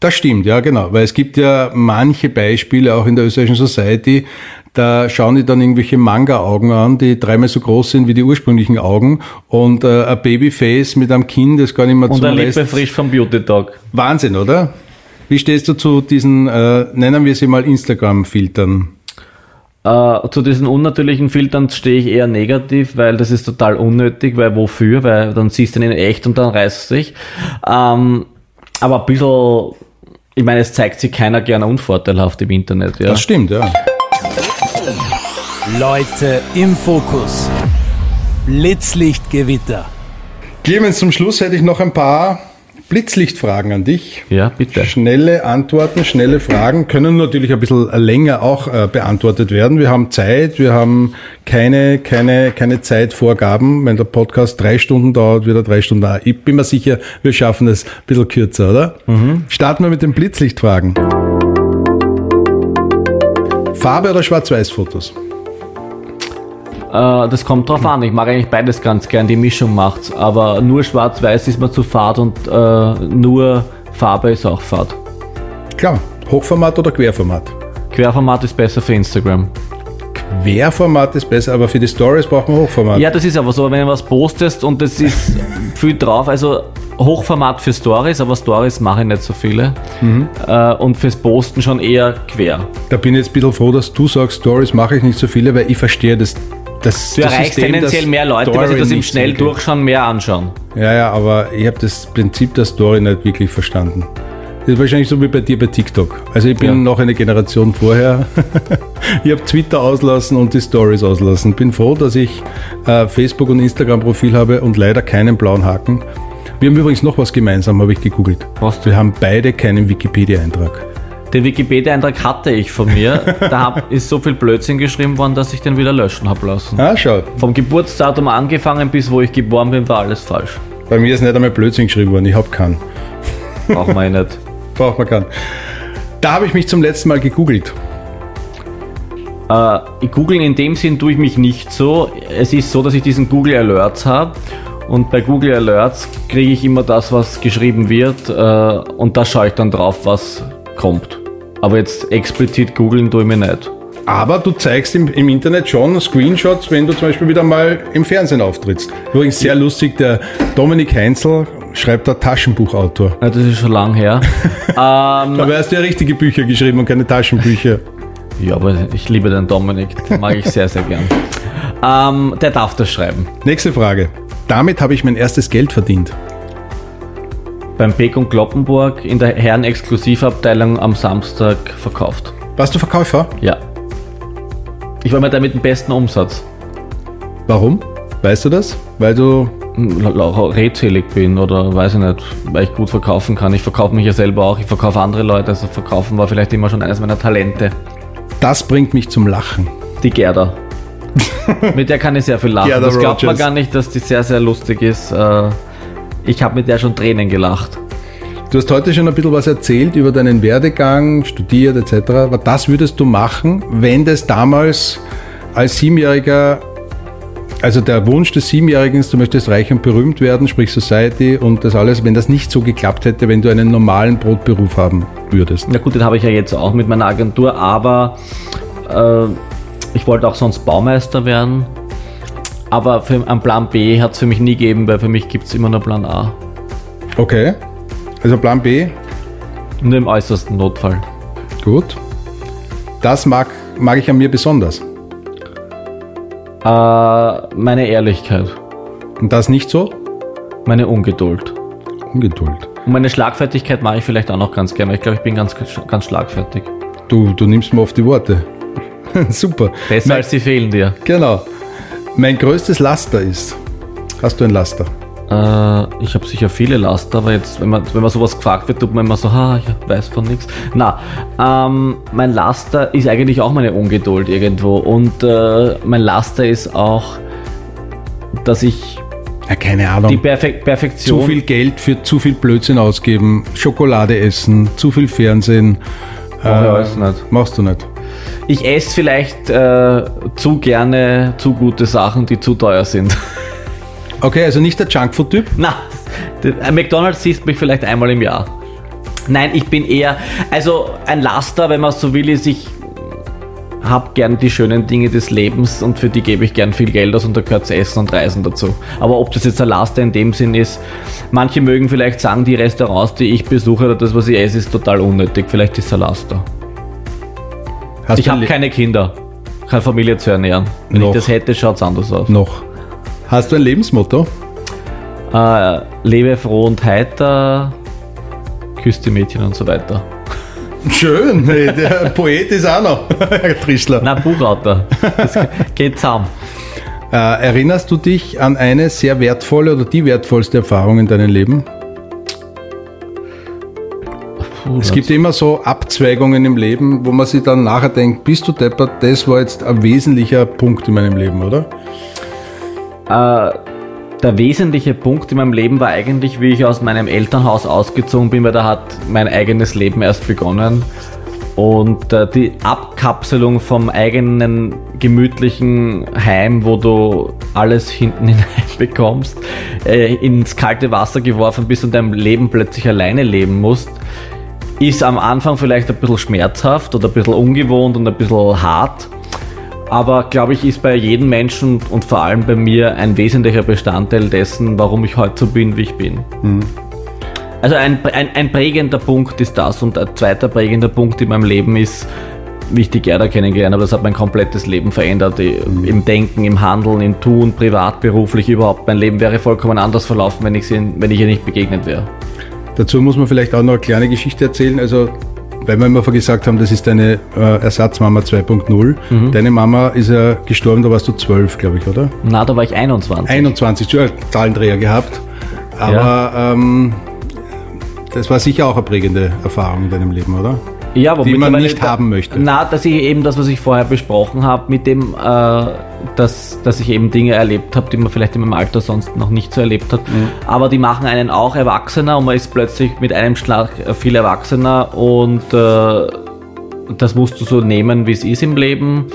Das stimmt, ja genau, weil es gibt ja manche Beispiele auch in der österreichischen Society, da schauen die dann irgendwelche Manga-Augen an, die dreimal so groß sind wie die ursprünglichen Augen und äh, ein Babyface mit einem Kind, das gar nicht mehr Und zum ein Rest. Lippe frisch vom Beauty Talk. Wahnsinn, oder? Wie stehst du zu diesen, äh, nennen wir sie mal Instagram-Filtern? Äh, zu diesen unnatürlichen Filtern stehe ich eher negativ, weil das ist total unnötig, weil wofür? Weil dann siehst du ihn in echt und dann reißt es sich. Ähm, aber ein bisschen, ich meine, es zeigt sich keiner gerne unvorteilhaft im Internet. Ja. Das stimmt, ja. Leute im Fokus. Blitzlichtgewitter. Clemens, zum Schluss hätte ich noch ein paar Blitzlichtfragen an dich. ja, bitte. Schnelle Antworten, schnelle Fragen können natürlich ein bisschen länger auch äh, beantwortet werden. Wir haben Zeit, wir haben keine, keine, keine Zeitvorgaben. Wenn der Podcast drei Stunden dauert, wird er drei Stunden dauern. Ich bin mir sicher, wir schaffen es ein bisschen kürzer, oder? Starten wir mit den Blitzlichtfragen. Farbe oder Schwarz-Weiß-Fotos? Äh, das kommt drauf an. Ich mag eigentlich beides ganz gern. Die Mischung macht's. Aber nur schwarz-weiß ist mir zu fad und äh, nur Farbe ist auch fad. Klar, Hochformat oder Querformat? Querformat ist besser für Instagram. Querformat ist besser, aber für die Stories braucht man Hochformat. Ja, das ist aber so, wenn du was postest und es ist [laughs] viel drauf, also Hochformat für Stories, aber Stories mache ich nicht so viele. Äh, und fürs Posten schon eher quer. Da bin ich jetzt ein bisschen froh, dass du sagst, Stories mache ich nicht so viele, weil ich verstehe das. Das Du das erreichst System, tendenziell mehr Leute, weil sie das im schnell durchschauen, mehr anschauen. Ja, ja, aber ich habe das Prinzip der Story nicht wirklich verstanden. Das ist wahrscheinlich so wie bei dir bei TikTok. Also ich bin Ja. noch eine Generation vorher. [laughs] ich habe Twitter auslassen und die Stories auslassen. Bin froh, dass ich äh, Facebook und Instagram Profil habe und leider keinen blauen Haken. Wir haben übrigens noch was gemeinsam, habe ich gegoogelt. Was? Wir haben beide keinen Wikipedia-Eintrag. Den Wikipedia-Eintrag hatte ich von mir. da hab, [laughs] ist so viel Blödsinn geschrieben worden, dass ich den wieder löschen habe lassen. Ah, schau. Vom Geburtsdatum angefangen bis wo ich geboren bin, war alles falsch. Bei mir ist nicht einmal Blödsinn geschrieben worden. Ich habe keinen. Braucht man eh nicht. [laughs] Braucht man keinen. Da habe ich mich zum letzten Mal gegoogelt. Äh, googeln in dem Sinn tue ich mich nicht so. Es ist so, dass ich diesen Google Alerts habe. Und bei Google Alerts kriege ich immer das, was geschrieben wird. Äh, und da schaue ich dann drauf, was kommt. Aber jetzt explizit googeln tue ich mir nicht. Aber du zeigst im, im Internet schon Screenshots, wenn du zum Beispiel wieder mal im Fernsehen auftrittst. Übrigens sehr lustig, der Dominik Heinzel schreibt da Taschenbuchautor. Ja, das ist schon lang her. ähm, Aber er hast ja richtige Bücher geschrieben und keine Taschenbücher. ja, aber ich liebe den Dominik. Den mag ich sehr, sehr gern. [laughs] Ähm, der darf das schreiben. Nächste Frage. Damit habe ich mein erstes Geld verdient. Beim Beck und Kloppenburg in der Herren-Exklusivabteilung am Samstag verkauft. Warst du Verkäufer? Ja. Ich war mal der mit dem besten Umsatz. Warum? Weißt du das? Weil du. La- redselig bin oder weiß ich nicht, weil ich gut verkaufen kann. Ich verkaufe mich ja selber auch, ich verkaufe andere Leute, also verkaufen war vielleicht immer schon eines meiner Talente. Das bringt mich zum Lachen. Die Gerda. [laughs] mit der kann ich sehr viel lachen. Gerda das glaubt man Rogers. gar nicht, dass die sehr, sehr lustig ist. Äh, Ich habe mit der schon Tränen gelacht. Du hast heute schon ein bisschen was erzählt über deinen Werdegang, studiert etc. Das würdest du machen, wenn das damals als Siebenjähriger, also der Wunsch des Siebenjährigen ist, du möchtest reich und berühmt werden, sprich Society und das alles, wenn das nicht so geklappt hätte, wenn du einen normalen Brotberuf haben würdest. Na gut, den habe ich ja jetzt auch mit meiner Agentur, aber äh, ich wollte auch sonst Baumeister werden. Aber für, einen Plan B hat es für mich nie gegeben, weil für mich gibt es immer nur Plan A. Okay. Also Plan B, Nur im äußersten Notfall. gut. Das mag, mag ich an mir besonders. Äh, meine Ehrlichkeit, Und das nicht so? meine Ungeduld. Ungeduld. Und meine Schlagfertigkeit mache ich vielleicht auch noch ganz gerne. weil Ich glaube, ich bin ganz, ganz schlagfertig. Du, du nimmst mir auf die Worte. [laughs] Super. Besser Mein- als sie fehlen dir. Genau. Mein größtes Laster ist. Hast du ein Laster? Äh, ich habe sicher viele Laster, aber jetzt, wenn man, wenn man sowas gefragt wird, tut man immer so, ha, ich weiß von nichts. Na, ähm, mein Laster ist eigentlich auch meine Ungeduld irgendwo. Und äh, mein Laster ist auch dass ich Ja, keine Ahnung. die Perfek Perfektion. zu viel Geld für zu viel Blödsinn ausgeben, Schokolade essen, zu viel Fernsehen. Mach ich alles nicht. Machst du nicht. Ich esse vielleicht äh, zu gerne zu gute Sachen, die zu teuer sind. [laughs] Okay, also nicht der Junkfood-Typ. Na, das- ein McDonalds siehst mich vielleicht einmal im Jahr. Nein, ich bin eher, also ein Laster, wenn man so will, ist, ich habe gern die schönen Dinge des Lebens und für die gebe ich gern viel Geld aus und da gehört Essen und Reisen dazu. Aber ob das jetzt ein Laster in dem Sinn ist, manche mögen vielleicht sagen, die Restaurants, die ich besuche oder das, was ich esse, ist total unnötig. Vielleicht ist es ein Laster. Hast Ich habe keine Kinder, keine Familie zu ernähren. Wenn Noch. ich das hätte, schaut es anders aus. noch. Hast du ein Lebensmotto? Äh, lebe froh und heiter, küsst die Mädchen und so weiter. [laughs] Schön, hey, der [laughs] Poet ist auch noch. [laughs] Herr Trischler. Na, Buchautor. Das geht zusammen. Äh, erinnerst du dich an eine sehr wertvolle oder die wertvollste Erfahrung in deinem Leben? Es gibt immer so Abzweigungen im Leben, wo man sich dann nachher denkt, bist du deppert, das war jetzt ein wesentlicher Punkt in meinem Leben, oder? Äh, der wesentliche Punkt in meinem Leben war eigentlich, wie ich aus meinem Elternhaus ausgezogen bin, weil da hat mein eigenes Leben erst begonnen. Und äh, die Abkapselung vom eigenen gemütlichen Heim, wo du alles hinten [laughs] hinein bekommst, äh, ins kalte Wasser geworfen bist und dein Leben plötzlich alleine leben musst, ist am Anfang vielleicht ein bisschen schmerzhaft oder ein bisschen ungewohnt und ein bisschen hart. Aber glaube ich, ist bei jedem Menschen und vor allem bei mir ein wesentlicher Bestandteil dessen, warum ich heute so bin, wie ich bin. Also ein, ein, ein prägender Punkt ist das und ein zweiter prägender Punkt in meinem Leben ist, wie ich die Gerda kennengelernt habe, das hat mein komplettes Leben verändert. i- Im Denken, im Handeln, im Tun, privat, beruflich, überhaupt. Mein Leben wäre vollkommen anders verlaufen, wenn ich, sie, wenn ich ihr nicht begegnet wäre. Dazu muss man vielleicht auch noch eine kleine Geschichte erzählen. Also, weil wir immer gesagt haben, das ist deine äh, Ersatzmama 2.0. Deine Mama ist ja gestorben, da warst du 12, glaube ich, oder? Na, da war ich 21. 21, du hast Zahlendreher gehabt. Aber ähm, das war sicher auch eine prägende Erfahrung in deinem Leben, oder? Ja, aber die man nicht haben möchte. Na, dass ich eben das, was ich vorher besprochen habe, mit dem, äh, dass, dass ich eben Dinge erlebt habe, die man vielleicht in meinem Alter sonst noch nicht so erlebt hat. Mhm. Aber die machen einen auch erwachsener und man ist plötzlich mit einem Schlag viel erwachsener und äh, das musst du so nehmen, wie es ist im Leben.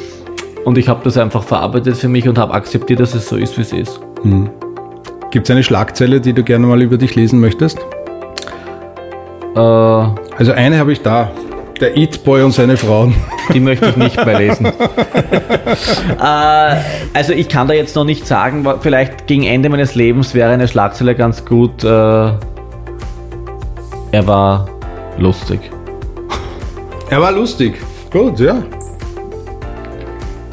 Und ich habe das einfach verarbeitet für mich und habe akzeptiert, dass es so ist, wie es ist. Gibt es eine Schlagzeile, die du gerne mal über dich lesen möchtest? Äh, Also eine habe ich da. Der It-Boy und seine Frauen. Die möchte ich nicht mehr lesen. [laughs] äh, also ich kann da jetzt noch nicht sagen, vielleicht gegen Ende meines Lebens wäre eine Schlagzeile ganz gut. Äh, er war lustig. Er war lustig. Gut, ja.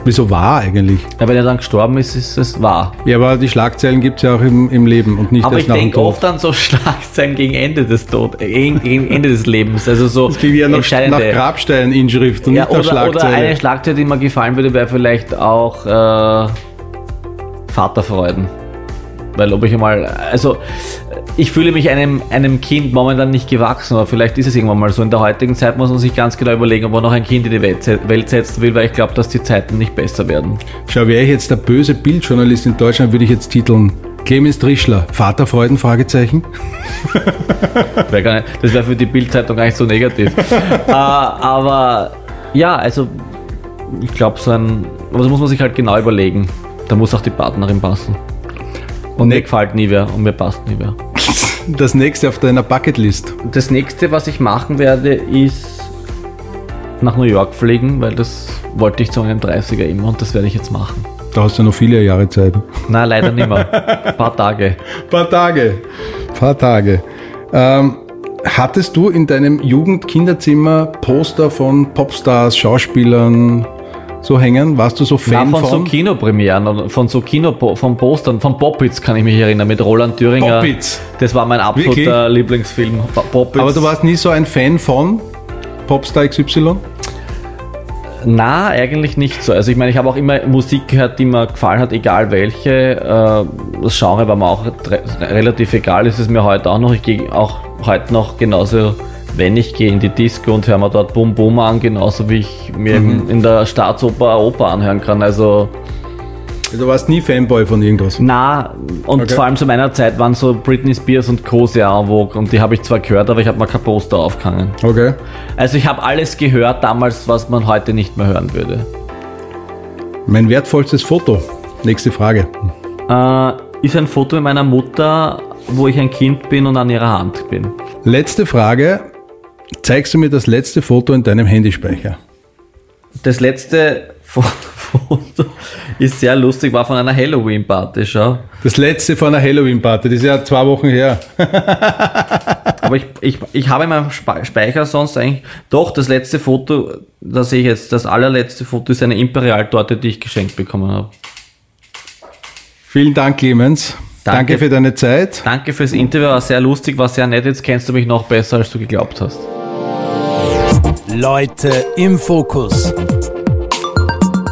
Wieso war eigentlich? Ja, wenn er dann gestorben ist, ist es wahr. Ja, aber die Schlagzeilen gibt es ja auch im, im Leben und nicht Aber erst ich nach dem denke Tod. oft an so Schlagzeilen gegen Ende des Tod, äh, gegen, Ende des Lebens. Also so Das klingt ja nach, nach Grabstein-Inschrift und ja, nicht nach oder, oder Schlagzeile. eine Schlagzeile, die mir gefallen würde, wäre vielleicht auch äh, Vaterfreuden. Weil ob ich einmal, also ich fühle mich einem, einem Kind momentan nicht gewachsen, aber vielleicht ist es irgendwann mal so. In der heutigen Zeit muss man sich ganz genau überlegen, ob man noch ein Kind in die Welt, se- Welt setzen will, weil ich glaube, dass die Zeiten nicht besser werden. Schau, wäre ich jetzt der böse Bildjournalist in Deutschland, würde ich jetzt titeln Clemens Trischler, Vaterfreuden? Fragezeichen. [laughs] Das wäre für die Bildzeitung gar nicht so negativ. [laughs] äh, aber ja, also ich glaube, so ein, aber das muss man sich halt genau überlegen. Da muss auch die Partnerin passen. Und mir Ne- gefällt nie wer und mir passt nie wer. Das nächste auf deiner Bucketlist. Das nächste, was ich machen werde, ist nach New York fliegen, weil das wollte ich zu einem 30er immer und das werde ich jetzt machen. Da hast du noch viele Jahre Zeit. Nein, leider nicht mehr. Ein [laughs] paar Tage. Paar Tage. Paar Tage. Ähm, hattest du in deinem Jugend-Kinderzimmer Poster von Popstars, Schauspielern so hängen? Warst du so Nein, Fan von, von? so Kinopremieren, von so Kino, von Postern, von Poppits kann ich mich erinnern, mit Roland Thüringer. Poppits? Das war mein absoluter Wirklich? Lieblingsfilm. Poppits. Aber du warst nie so ein Fan von Popstar XY? Na, eigentlich nicht so. Also ich meine, ich habe auch immer Musik gehört, die mir gefallen hat, egal welche. Äh, Das Genre war mir auch re- relativ egal, ist es mir heute auch noch. Ich gehe auch heute noch genauso, wenn ich gehe in die Disco und höre mir dort Bum Bum an, genauso wie ich mir in- in der Staatsoper Oper anhören kann. Also Also du warst nie Fanboy von irgendwas. Na, und Okay. vor allem zu meiner Zeit waren so Britney Spears und Co. sehr en vogue und die habe ich zwar gehört, aber ich habe mal kein Poster aufgehangen. Okay. Also ich habe alles gehört damals, was man heute nicht mehr hören würde. Mein wertvollstes Foto. Nächste Frage. Äh, ist ein Foto mit meiner Mutter, wo ich ein Kind bin und an ihrer Hand bin. Letzte Frage. Zeigst du mir das letzte Foto in deinem Handyspeicher? Das letzte Fo- [laughs] Foto ist sehr lustig, war von einer Halloween-Party, schau. Das letzte von einer Halloween-Party, das ist ja zwei Wochen her. [laughs] Aber ich, ich, ich habe in meinem Spe- Speicher sonst eigentlich, doch, das letzte Foto, da sehe ich jetzt, das allerletzte Foto ist eine Imperial-Torte, die ich geschenkt bekommen habe. Vielen Dank, Clemens. Danke, Danke. für deine Zeit. Danke fürs Interview, war sehr lustig, war sehr nett. Jetzt kennst du mich noch besser, als du geglaubt hast. Leute im Fokus.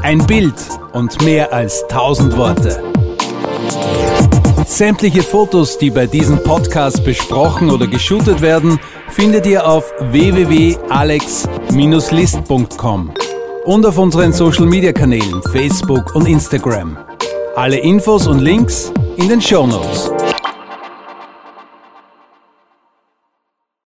Ein Bild und mehr als 1000 Worte. Sämtliche Fotos, die bei diesem Podcast besprochen oder geshootet werden, findet ihr auf www.alex-list.com und auf unseren Social Media Kanälen Facebook und Instagram. Alle Infos und Links in den Show Notes.